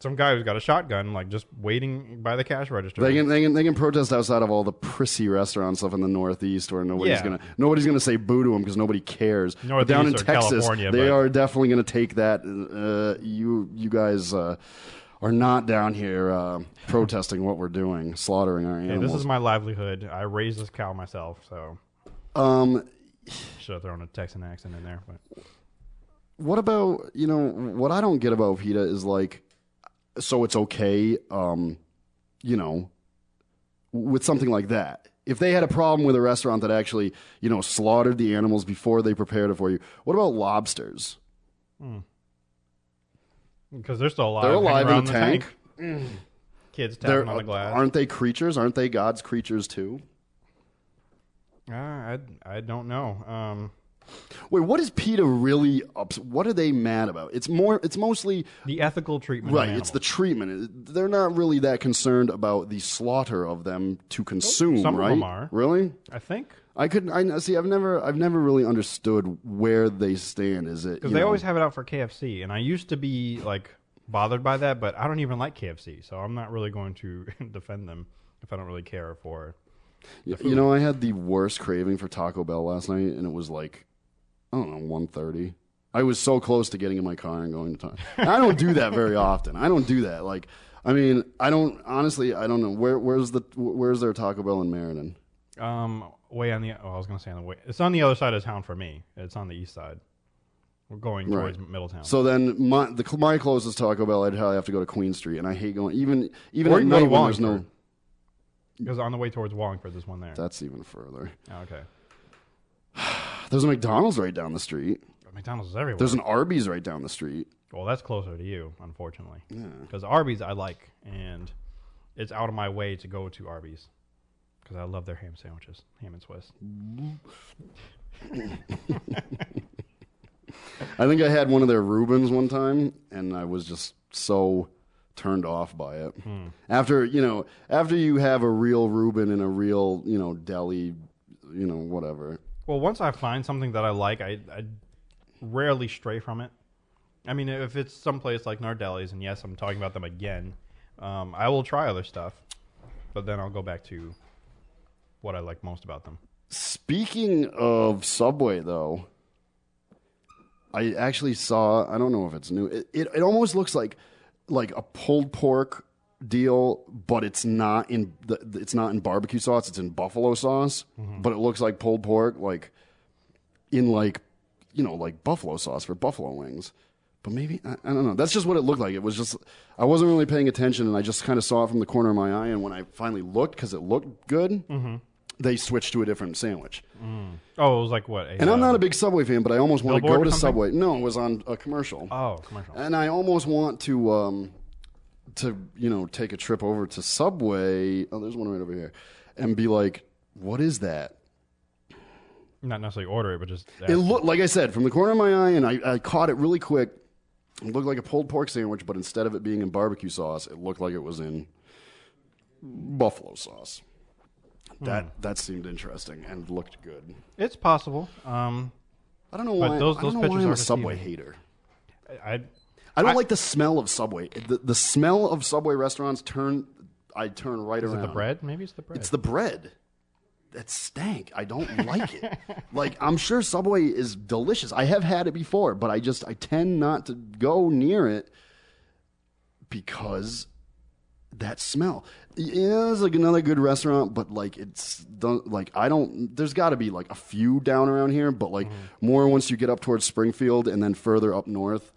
some guy who's got a shotgun, like just waiting by the cash register. They can, they can they can protest outside of all the prissy restaurants stuff in the Northeast where nobody's Yeah. gonna nobody's gonna say boo to them because nobody cares. But down in or Texas, California, they but- are definitely gonna take that. Uh, you you guys uh, are not down here uh, protesting what we're doing, slaughtering our Hey, animals. this is my livelihood. I raised this cow myself, so um, should have thrown a Texan accent in there. But what about you know what I don't get about PETA is like, so it's okay, um, you know, with something like that. If they had a problem with a restaurant that actually, you know, slaughtered the animals before they prepared it for you, what about lobsters? because they're still alive, They're alive in around a tank. Kids They're, on the glass. aren't they creatures? Aren't they God's creatures too? Uh, I I don't know. Um, Wait, what is PETA really ups? What are they mad about? It's more. It's mostly the ethical treatment. Right, Of it's the treatment. They're not really that concerned about the slaughter of them to consume, some of right? them are. Really? I think I could I see I've never I've never really understood where they stand. Is it because they know, always have it out for KFC, and I used to be like bothered by that, but I don't even like KFC, so I'm not really going to defend them if I don't really care for. you know I had the worst craving for Taco Bell last night and it was like I don't know 1:30. I was so close to getting in my car and going to time. I don't do that very often. I don't do that. Like I mean, I don't honestly I don't know where where's the where's their Taco Bell in Meriden? Um, way on the oh, I was going to say on the way. It's on the other side of town for me. It's on the east side. We're going Right. towards Middletown. So then my the my closest Taco Bell I'd probably have to go to Queen Street and I hate going even even Or at you can go night when there's no because on the way towards Wallingford, there's one there. that's even further. Oh, okay, There's a McDonald's right down the street. McDonald's is everywhere. There's an Arby's right down the street. Well, that's closer to you, unfortunately. Because Arby's I like, and it's out of my way to go to Arby's because I love their ham sandwiches, ham and Swiss. I think I had one of their Reubens one time, and I was just so turned off by it. Hmm. After you know, after you have a real Reuben in a real you know deli, you know whatever. Well, once I find something that I like, I, I rarely stray from it. I mean, if it's someplace like Nardelli's, and yes, I'm talking about them again, um, I will try other stuff, but then I'll go back to what I like most about them. Speaking of Subway, though, I actually saw. I don't know if it's new. It it, it almost looks like like a pulled pork deal, but it's not in the, it's not in barbecue sauce. It's in buffalo sauce, mm-hmm. but it looks like pulled pork, like in like you know like buffalo sauce for buffalo wings. But maybe I, I don't know. That's just what it looked like. It was just I wasn't really paying attention, and I just kind of saw it from the corner of my eye. And when I finally looked, because it looked good, mm-hmm. they switched to a different sandwich. Mm. Oh, it was like what? And I'm not a uh, big Subway fan, but I almost want to go to something? Subway. No, it was on a commercial. Oh, commercial. And I almost want to um to you know take a trip over to Subway. Oh, there's one right over here. and be like, "What is that?" Not necessarily order it, but just It looked like I said from the corner of my eye, and I, I caught it really quick. It looked like a pulled pork sandwich, but instead of it being in barbecue sauce, it looked like it was in buffalo sauce. That that seemed interesting and looked good. it's possible. Um, I don't know why. those- I those don't know why pictures I'm are a Subway deceiving. hater. I I don't I- like the smell of Subway. The, the smell of Subway restaurants turn. I turn right is around. it the bread? Maybe it's the bread. It's the bread. That stank. I don't like it. like I'm sure Subway is delicious. I have had it before, but I just I tend not to go near it because that smell. Yeah, it's like another good restaurant, but like it's don't like I don't. There's got to be like a few down around here, but like Mm-hmm. more once you get up towards Springfield and then further up north.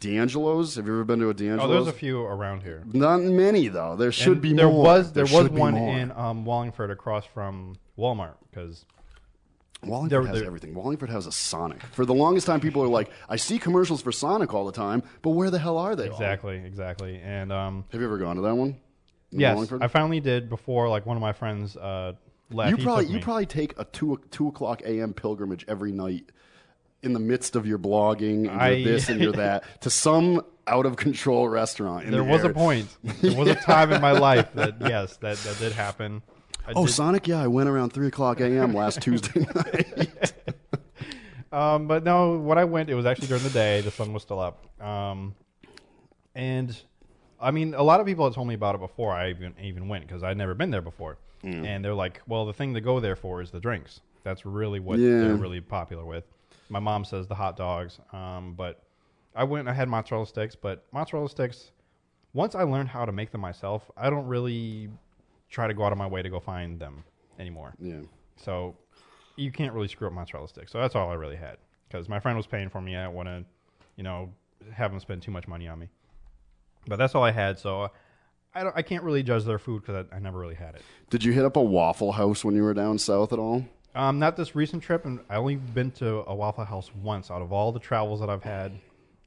D'Angelo's. Have you ever been to a D'Angelo's? oh, there's a few around here. Not many though. There should And be there more. was there, was should be one in um, Wallingford across from Walmart because Wallingford There- has there- everything. Wallingford has a Sonic. For the longest time, people are like, I see commercials for Sonic all the time, but where the hell are they? all?" exactly exactly and um, Have you ever gone to that one? In yes, Wallingford? I finally did before like one of my friends uh, left. you he probably you me. probably take a two two o'clock a.m. pilgrimage every night in the midst of your blogging and I- this and your that to some out of control restaurant. In there the was a point. There was a time in my life that yes, that, that did happen. I Oh, did- Sonic! Yeah, I went around three o'clock a.m. last Tuesday night. Um, but no, when I went, it was actually during the day. The sun was still up. Um, and I mean, a lot of people had told me about it before I even even went because I'd never been there before. And they're like, "Well, the thing to go there for is the drinks. That's really what Yeah. they're really popular with." My mom says the hot dogs. Um, but I went. I had mozzarella sticks, but mozzarella sticks. Once I learned how to make them myself, I don't really try to go out of my way to go find them anymore. yeah. So you can't really screw up mozzarella sticks. So that's all I really had because my friend was paying for me. I didn't want to, you know, have them spend too much money on me. But that's all I had. So I don't, I can't really judge their food because I, I never really had it. Did you hit up a Waffle House when you were down south at all? Um, not this recent trip, and I only been to a Waffle House once out of all the travels that I've had,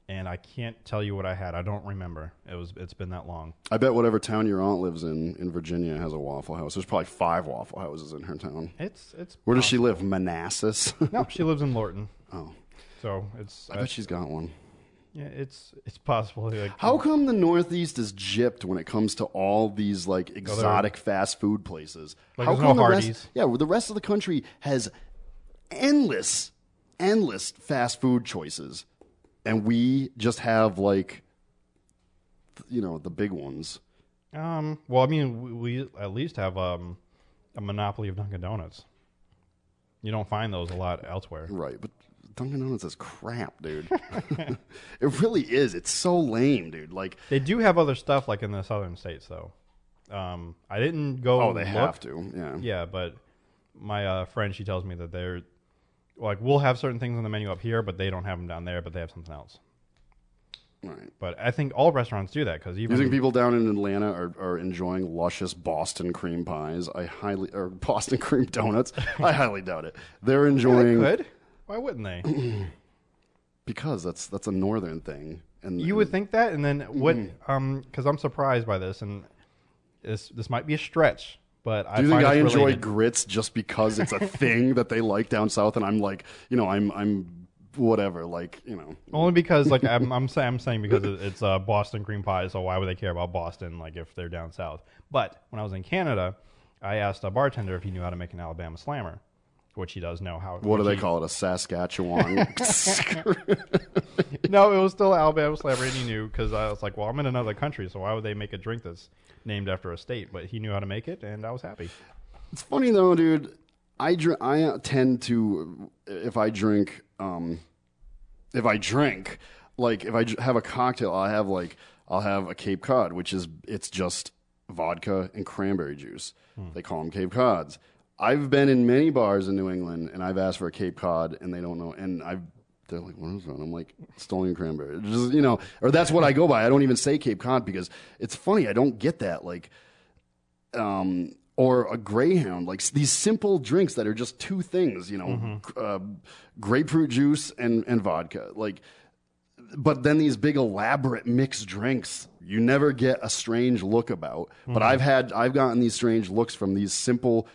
and I can't tell you what I had. I don't remember. It was it's been that long. I bet whatever town your aunt lives in in Virginia has a Waffle House. There's probably five Waffle Houses in her town. It's it's Where does she live? Manassas. no. She lives in Lorton, oh, so it's I bet she's got one. Yeah. It's it's possible. Like, How come the Northeast is gypped when it comes to all these like exotic fast food places? Like, How there's no come the Hardee's. rest? Yeah, well, the rest of the country has endless, endless fast food choices, and we just have like, th- you know, the big ones. Um. Well, I mean, we, we at least have um, a monopoly of Dunkin' Donuts. You don't find those a lot elsewhere. Right, but Dunkin' Donuts is crap, dude. it really is. It's so lame, dude. Like, They do have other stuff like in the southern states, though. Um, I didn't go. oh, they look. have to. Yeah. Yeah, but my uh, friend, she tells me that they're like we'll have certain things on the menu up here, but they don't have them down there, but they have something else. Right. But I think all restaurants do that because You even think people down in Atlanta are, are enjoying luscious Boston cream pies? I highly or Boston cream donuts. I highly doubt it. They're they enjoying could. Why wouldn't they? because that's that's a northern thing. And You would think that, and then what? Mm-hmm. Um, because I'm surprised by this, and this this might be a stretch, but I Do you think I enjoy related. grits just because it's a thing that they like down south, and I'm like, you know, I'm I'm whatever, like you know, Only because, like, I'm I'm saying I'm saying because it- it's uh, Boston cream pie, so why would they care about Boston? Like, if they're down south. But when I was in Canada, I asked a bartender if he knew how to make an Alabama slammer, which he does know how. what do they he- call it? A Saskatchewan. No, it was still Alabama slammer, and he knew because I was like, well, I'm in another country, so why would they make a drink that's named after a state? But he knew how to make it, and I was happy. It's funny though, dude. I drink. I uh, tend to if I drink, um, if I drink, like if I have a cocktail, I'll have like I'll have a Cape Cod, which is it's just vodka and cranberry juice. They call them Cape Cods. I've been in many bars in New England, and I've asked for a Cape Cod, and they don't know. And I've they're like, "What is that?" I'm like, "Stolen cranberry." Just you know, or that's what I go by. I don't even say Cape Cod because it's funny. I don't get that. Like, um, or a greyhound, like these simple drinks that are just two things, you know, gr- uh, grapefruit juice and, and vodka. Like, but then these big elaborate mixed drinks You never get a strange look about. But Mm-hmm. I've had I've gotten these strange looks from these simple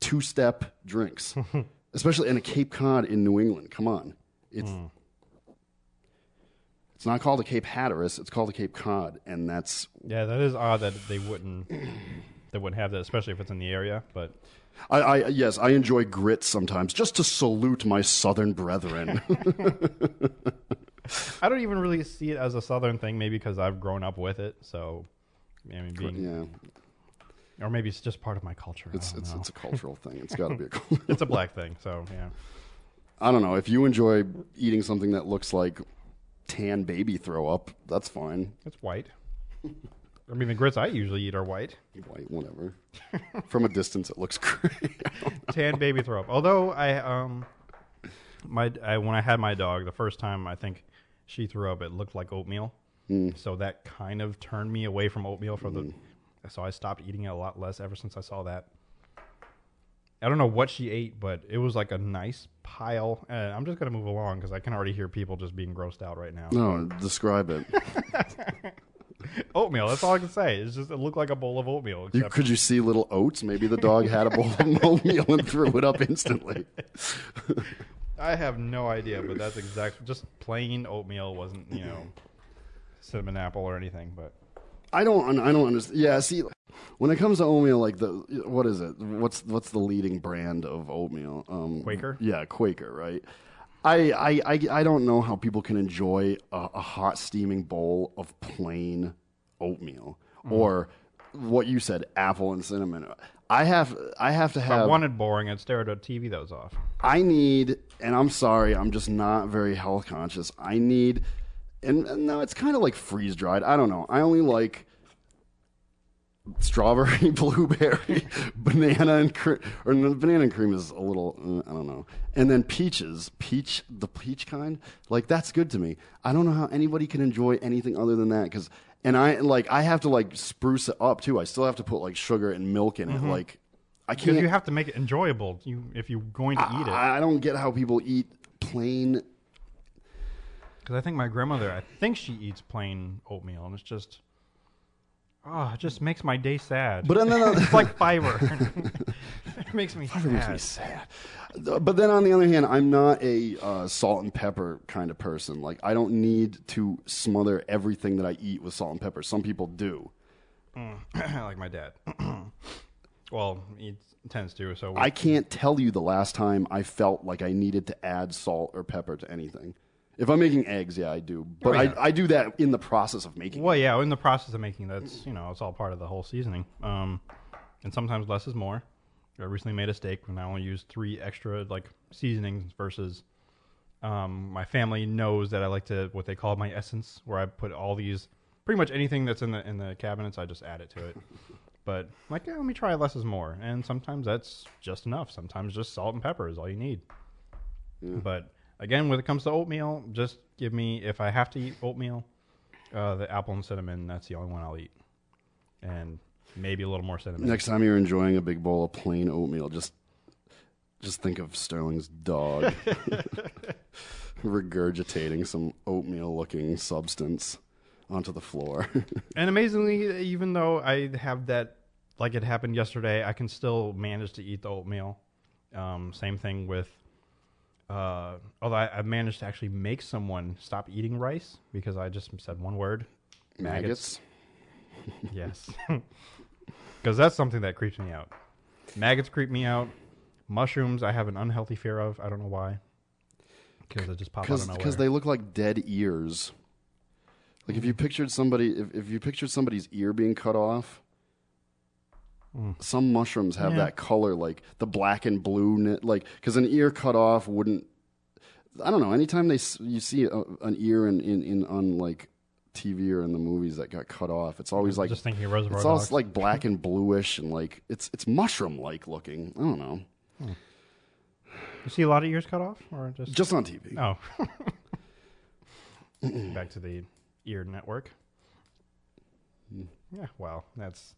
two step drinks, especially in a Cape Cod in New England. Come on, it's Hmm. it's not called a Cape Hatteras. It's called a Cape Cod, and that's Yeah, that is odd that they wouldn't they wouldn't have that, especially if it's in the area. But I, I yes I enjoy grits sometimes just to salute my Southern brethren. I don't even really see it as a southern thing. Maybe because I've grown up with it. So, I mean, being, yeah, or maybe it's just part of my culture. it's it's know. it's a cultural thing. It's got to be a. it's a black thing. So yeah. I don't know. If you enjoy eating something that looks like tan baby throw up, that's fine. It's white. I mean, the grits I usually eat are white. White, whatever. From a distance, it looks great. Tan baby throw up. Although I um, my I, when I had my dog the first time, I think she threw up. It looked like oatmeal. So that kind of turned me away from oatmeal for the. So I stopped eating it a lot less ever since I saw that. I don't know what she ate, but it was like a nice pile. And I'm just gonna move along because I can already hear people just being grossed out right now. no, describe it. Oatmeal. That's all I can say. It's just it looked like a bowl of oatmeal. You, could you see little oats? Maybe the dog had a bowl of oatmeal and threw it up instantly. I have no idea, but that's exactly Just plain oatmeal wasn't you know cinnamon apple or anything. But I don't. I don't understand. Yeah, see, when it comes to oatmeal, like the what is it? What's what's the leading brand of oatmeal? Um, Quaker? Yeah, Quaker. Right. I, I, I, I don't know how people can enjoy a, a hot steaming bowl of plain oatmeal or what you said, apple and cinnamon. I have I have to if I have wanted boring, I'd stare at a TV that was off. I need, and I'm sorry, I'm just not very health conscious. I need, and, and no, it's kind of like freeze dried. I don't know. I only like strawberry, blueberry, banana and cream. Or no, banana and cream is a little, uh, I don't know. And then peaches, peach, the peach kind, like that's good to me. I don't know how anybody can enjoy anything other than that because. And I like I have to like spruce it up too. I still have to put like sugar and milk in it. Like I can't. you have to make it enjoyable. You if you're going to eat it. I, I don't get how people eat plain. Because I think my grandmother, I think she eats plain oatmeal, and it's just, oh, it just makes my day sad. But then, then it's like fiber. it makes me sad. makes me sad. But then on the other hand, I'm not a uh, salt and pepper kind of person. Like I don't need to smother everything that I eat with salt and pepper. Some people do. like my dad. well, he tends to. So we- I can't tell you the last time I felt like I needed to add salt or pepper to anything. If I'm making eggs, yeah, I do. But Oh, yeah. I, I do that in the process of making. Well, yeah, in the process of making that's you know it's all part of the whole seasoning. Um, and sometimes less is more. I recently made a steak and I only used three extra like seasonings versus. Um, my family knows that I like to what they call my essence, where I put all these pretty much anything that's in the in the cabinets, I just add it to it. But like, yeah, let me try less is more, and sometimes that's just enough. Sometimes just salt and pepper is all you need. But again, when it comes to oatmeal, just give me if I have to eat oatmeal, uh, the apple and cinnamon. That's the only one I'll eat, and maybe a little more cinnamon. Next time you're enjoying a big bowl of plain oatmeal, just just think of Sterling's dog regurgitating some oatmeal-looking substance onto the floor. And amazingly, even though I have that, like it happened yesterday, I can still manage to eat the oatmeal. Um, same thing with, uh, although I, I managed to actually make someone stop eating rice because I just said one word, Maggots. Yes, because that's something that creeps me out. Maggots creep me out. Mushrooms, I have an unhealthy fear of. I don't know why. Because they just pop out of nowhere. Because they look like dead ears. Like if you pictured somebody, if, if you pictured somebody's ear being cut off, some mushrooms have Hmm. Yeah. that color, like the black and blue, like because an ear cut off wouldn't. I don't know. Anytime they you see a, an ear in, in, in on like TV or in the movies that got cut off, it's always like just thinking of Reservoir it's Dogs. like black and bluish and like it's it's mushroom like looking. I don't know. you see a lot of ears cut off, or just Just on TV. Oh. Back to the ear network. Yeah, well, that's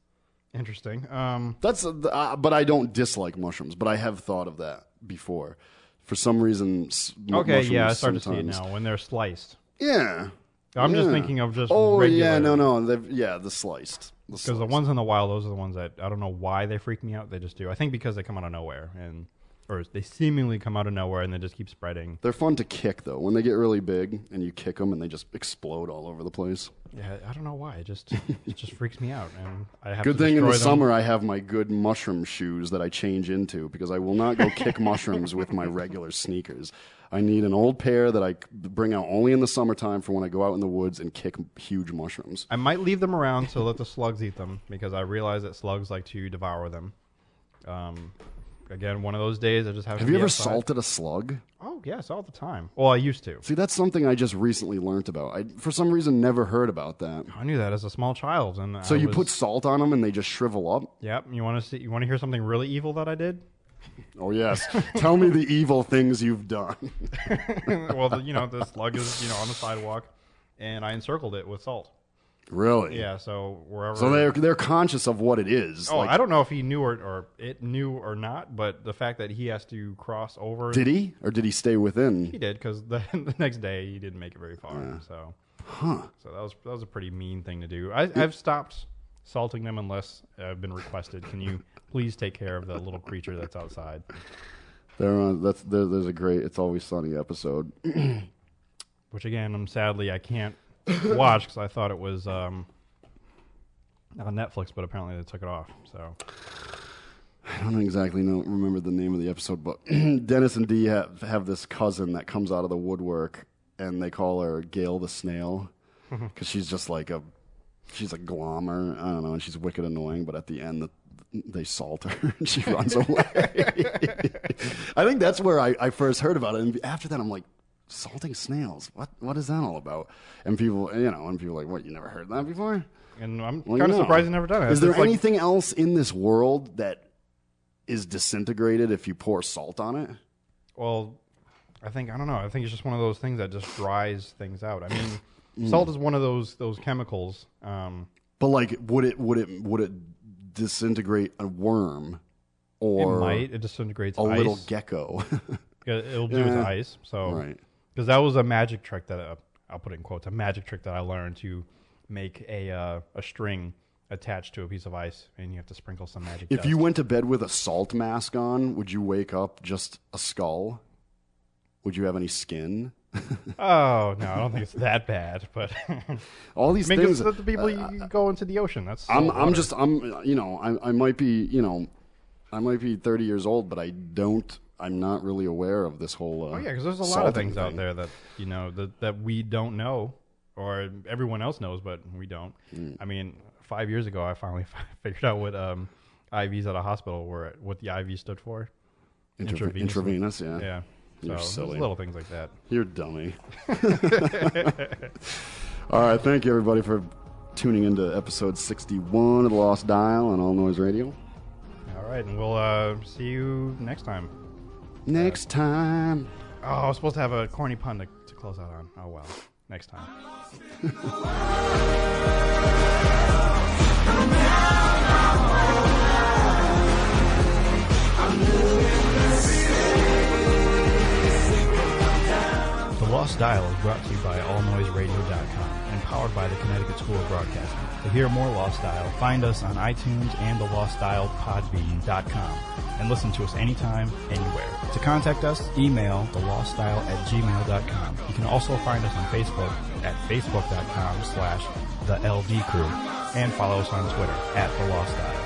interesting. Um, That's uh, uh, but I don't dislike mushrooms, but I have thought of that before. For some reason, mu- okay, yeah, I start to see it sometimes- now when they're sliced. Yeah, I'm just Yeah. thinking of just Oh yeah, regular- no, no, they've, yeah, the sliced. Because the sliced. ones in the wild, those are the ones that I don't know why they freak me out. They just do. I think because they come out of nowhere and or they seemingly come out of nowhere and they just keep spreading. They're fun to kick though. When they get really big and you kick them and they just explode all over the place. Yeah, I don't know why. It just it just freaks me out, and I have Good thing in the them. summer I have my good mushroom shoes that I change into because I will not go kick mushrooms with my regular sneakers. I need an old pair that I bring out only in the summertime for when I go out in the woods and kick huge mushrooms. I might leave them around to let the slugs eat them because I realize that slugs like to devour them. Um, again, one of those days I just have. Have you ever outside. salted a slug? Oh yes, all the time. Well, I used to. See, that's something I just recently learned about. I, for some reason, never heard about that. I knew that as a small child, and So I you was- put salt on them and they just shrivel up? Yep. You want to see? You want to hear something really evil that I did? Oh yes. Tell me the evil things you've done. well, the, you know, the slug is you know on the sidewalk, and I encircled it with salt. Really? Yeah. So wherever. So they're they're conscious of what it is. Oh, Like, I don't know if he knew or, or it knew or not, but the fact that he has to cross over. Did he, or did he stay within? He did because the, the next day he didn't make it very far. So, Huh. so that was that was a pretty mean thing to do. I, I've stopped salting them unless I've been requested. Can you please take care of the little creature that's outside? There, uh, that's there, there's a great "It's Always Sunny" episode. Which again, I'm sadly I can't watch because I thought it was um, on Netflix, but apparently they took it off. So I don't exactly know remember the name of the episode, but Dennis and Dee have, have this cousin that comes out of the woodwork, and they call her Gail the Snail because she's just like a she's a glommer. I don't know, and she's wicked annoying. But at the end, the, they salt her and she runs away. I think that's where I, I first heard about it, and after that, I'm like. Salting snails? What? What is that all about? And people, you know, and people are like, "What? You never heard that before?" and I'm Well, kind of surprised you never done it. Is there It's like- anything else in this world that is disintegrated if you pour salt on it? Well, I think I don't know. I think it's just one of those things that just dries things out. I mean, salt is one of those those chemicals. Um, But like, would it would it would it disintegrate a worm or it might it disintegrates a ice. little gecko? It- It'll do with Yeah. ice. So right. Because that was a magic trick that uh, I'll put in quotes a magic trick that I learned to make a uh, a string attached to a piece of ice, and you have to sprinkle some magic. If dust. you went to bed with a salt mask on, would you wake up just a skull? Would you have any skin? oh no, I don't think it's that bad, but All these mean, things. the, people you, you go into the ocean. That's I'm I'm just I'm you know I I might be you know I might be 30 years old, but I don't I'm not really aware of this whole. Uh, Oh yeah, because there's a lot of things out there that you know that that we don't know, or everyone else knows, but we don't. Mm. I mean, five years ago, I finally figured out what um, IVs at a hospital were, what the IV stood for. Intrav- Intravenous. intravenous, yeah. Yeah, so You're silly. little things like that. You're dummy. All right, thank you everybody for tuning into episode 61 of the Lost Dial on All Noise Radio. All right, and we'll uh, see you next time. Next time. Oh, I was supposed to have a corny pun to, to close out on. Oh well, next time. The Lost Dial is brought to you by AllNoiseRadio.com powered by the Connecticut School of Broadcasting. To hear more Lost Dial, find us on iTunes and the Lost Podbean.com and listen to us anytime, anywhere. To contact us, email thelostdial at gmail.com. You can also find us on Facebook at facebook.com slash the LD Crew and follow us on Twitter at the Lost Dial.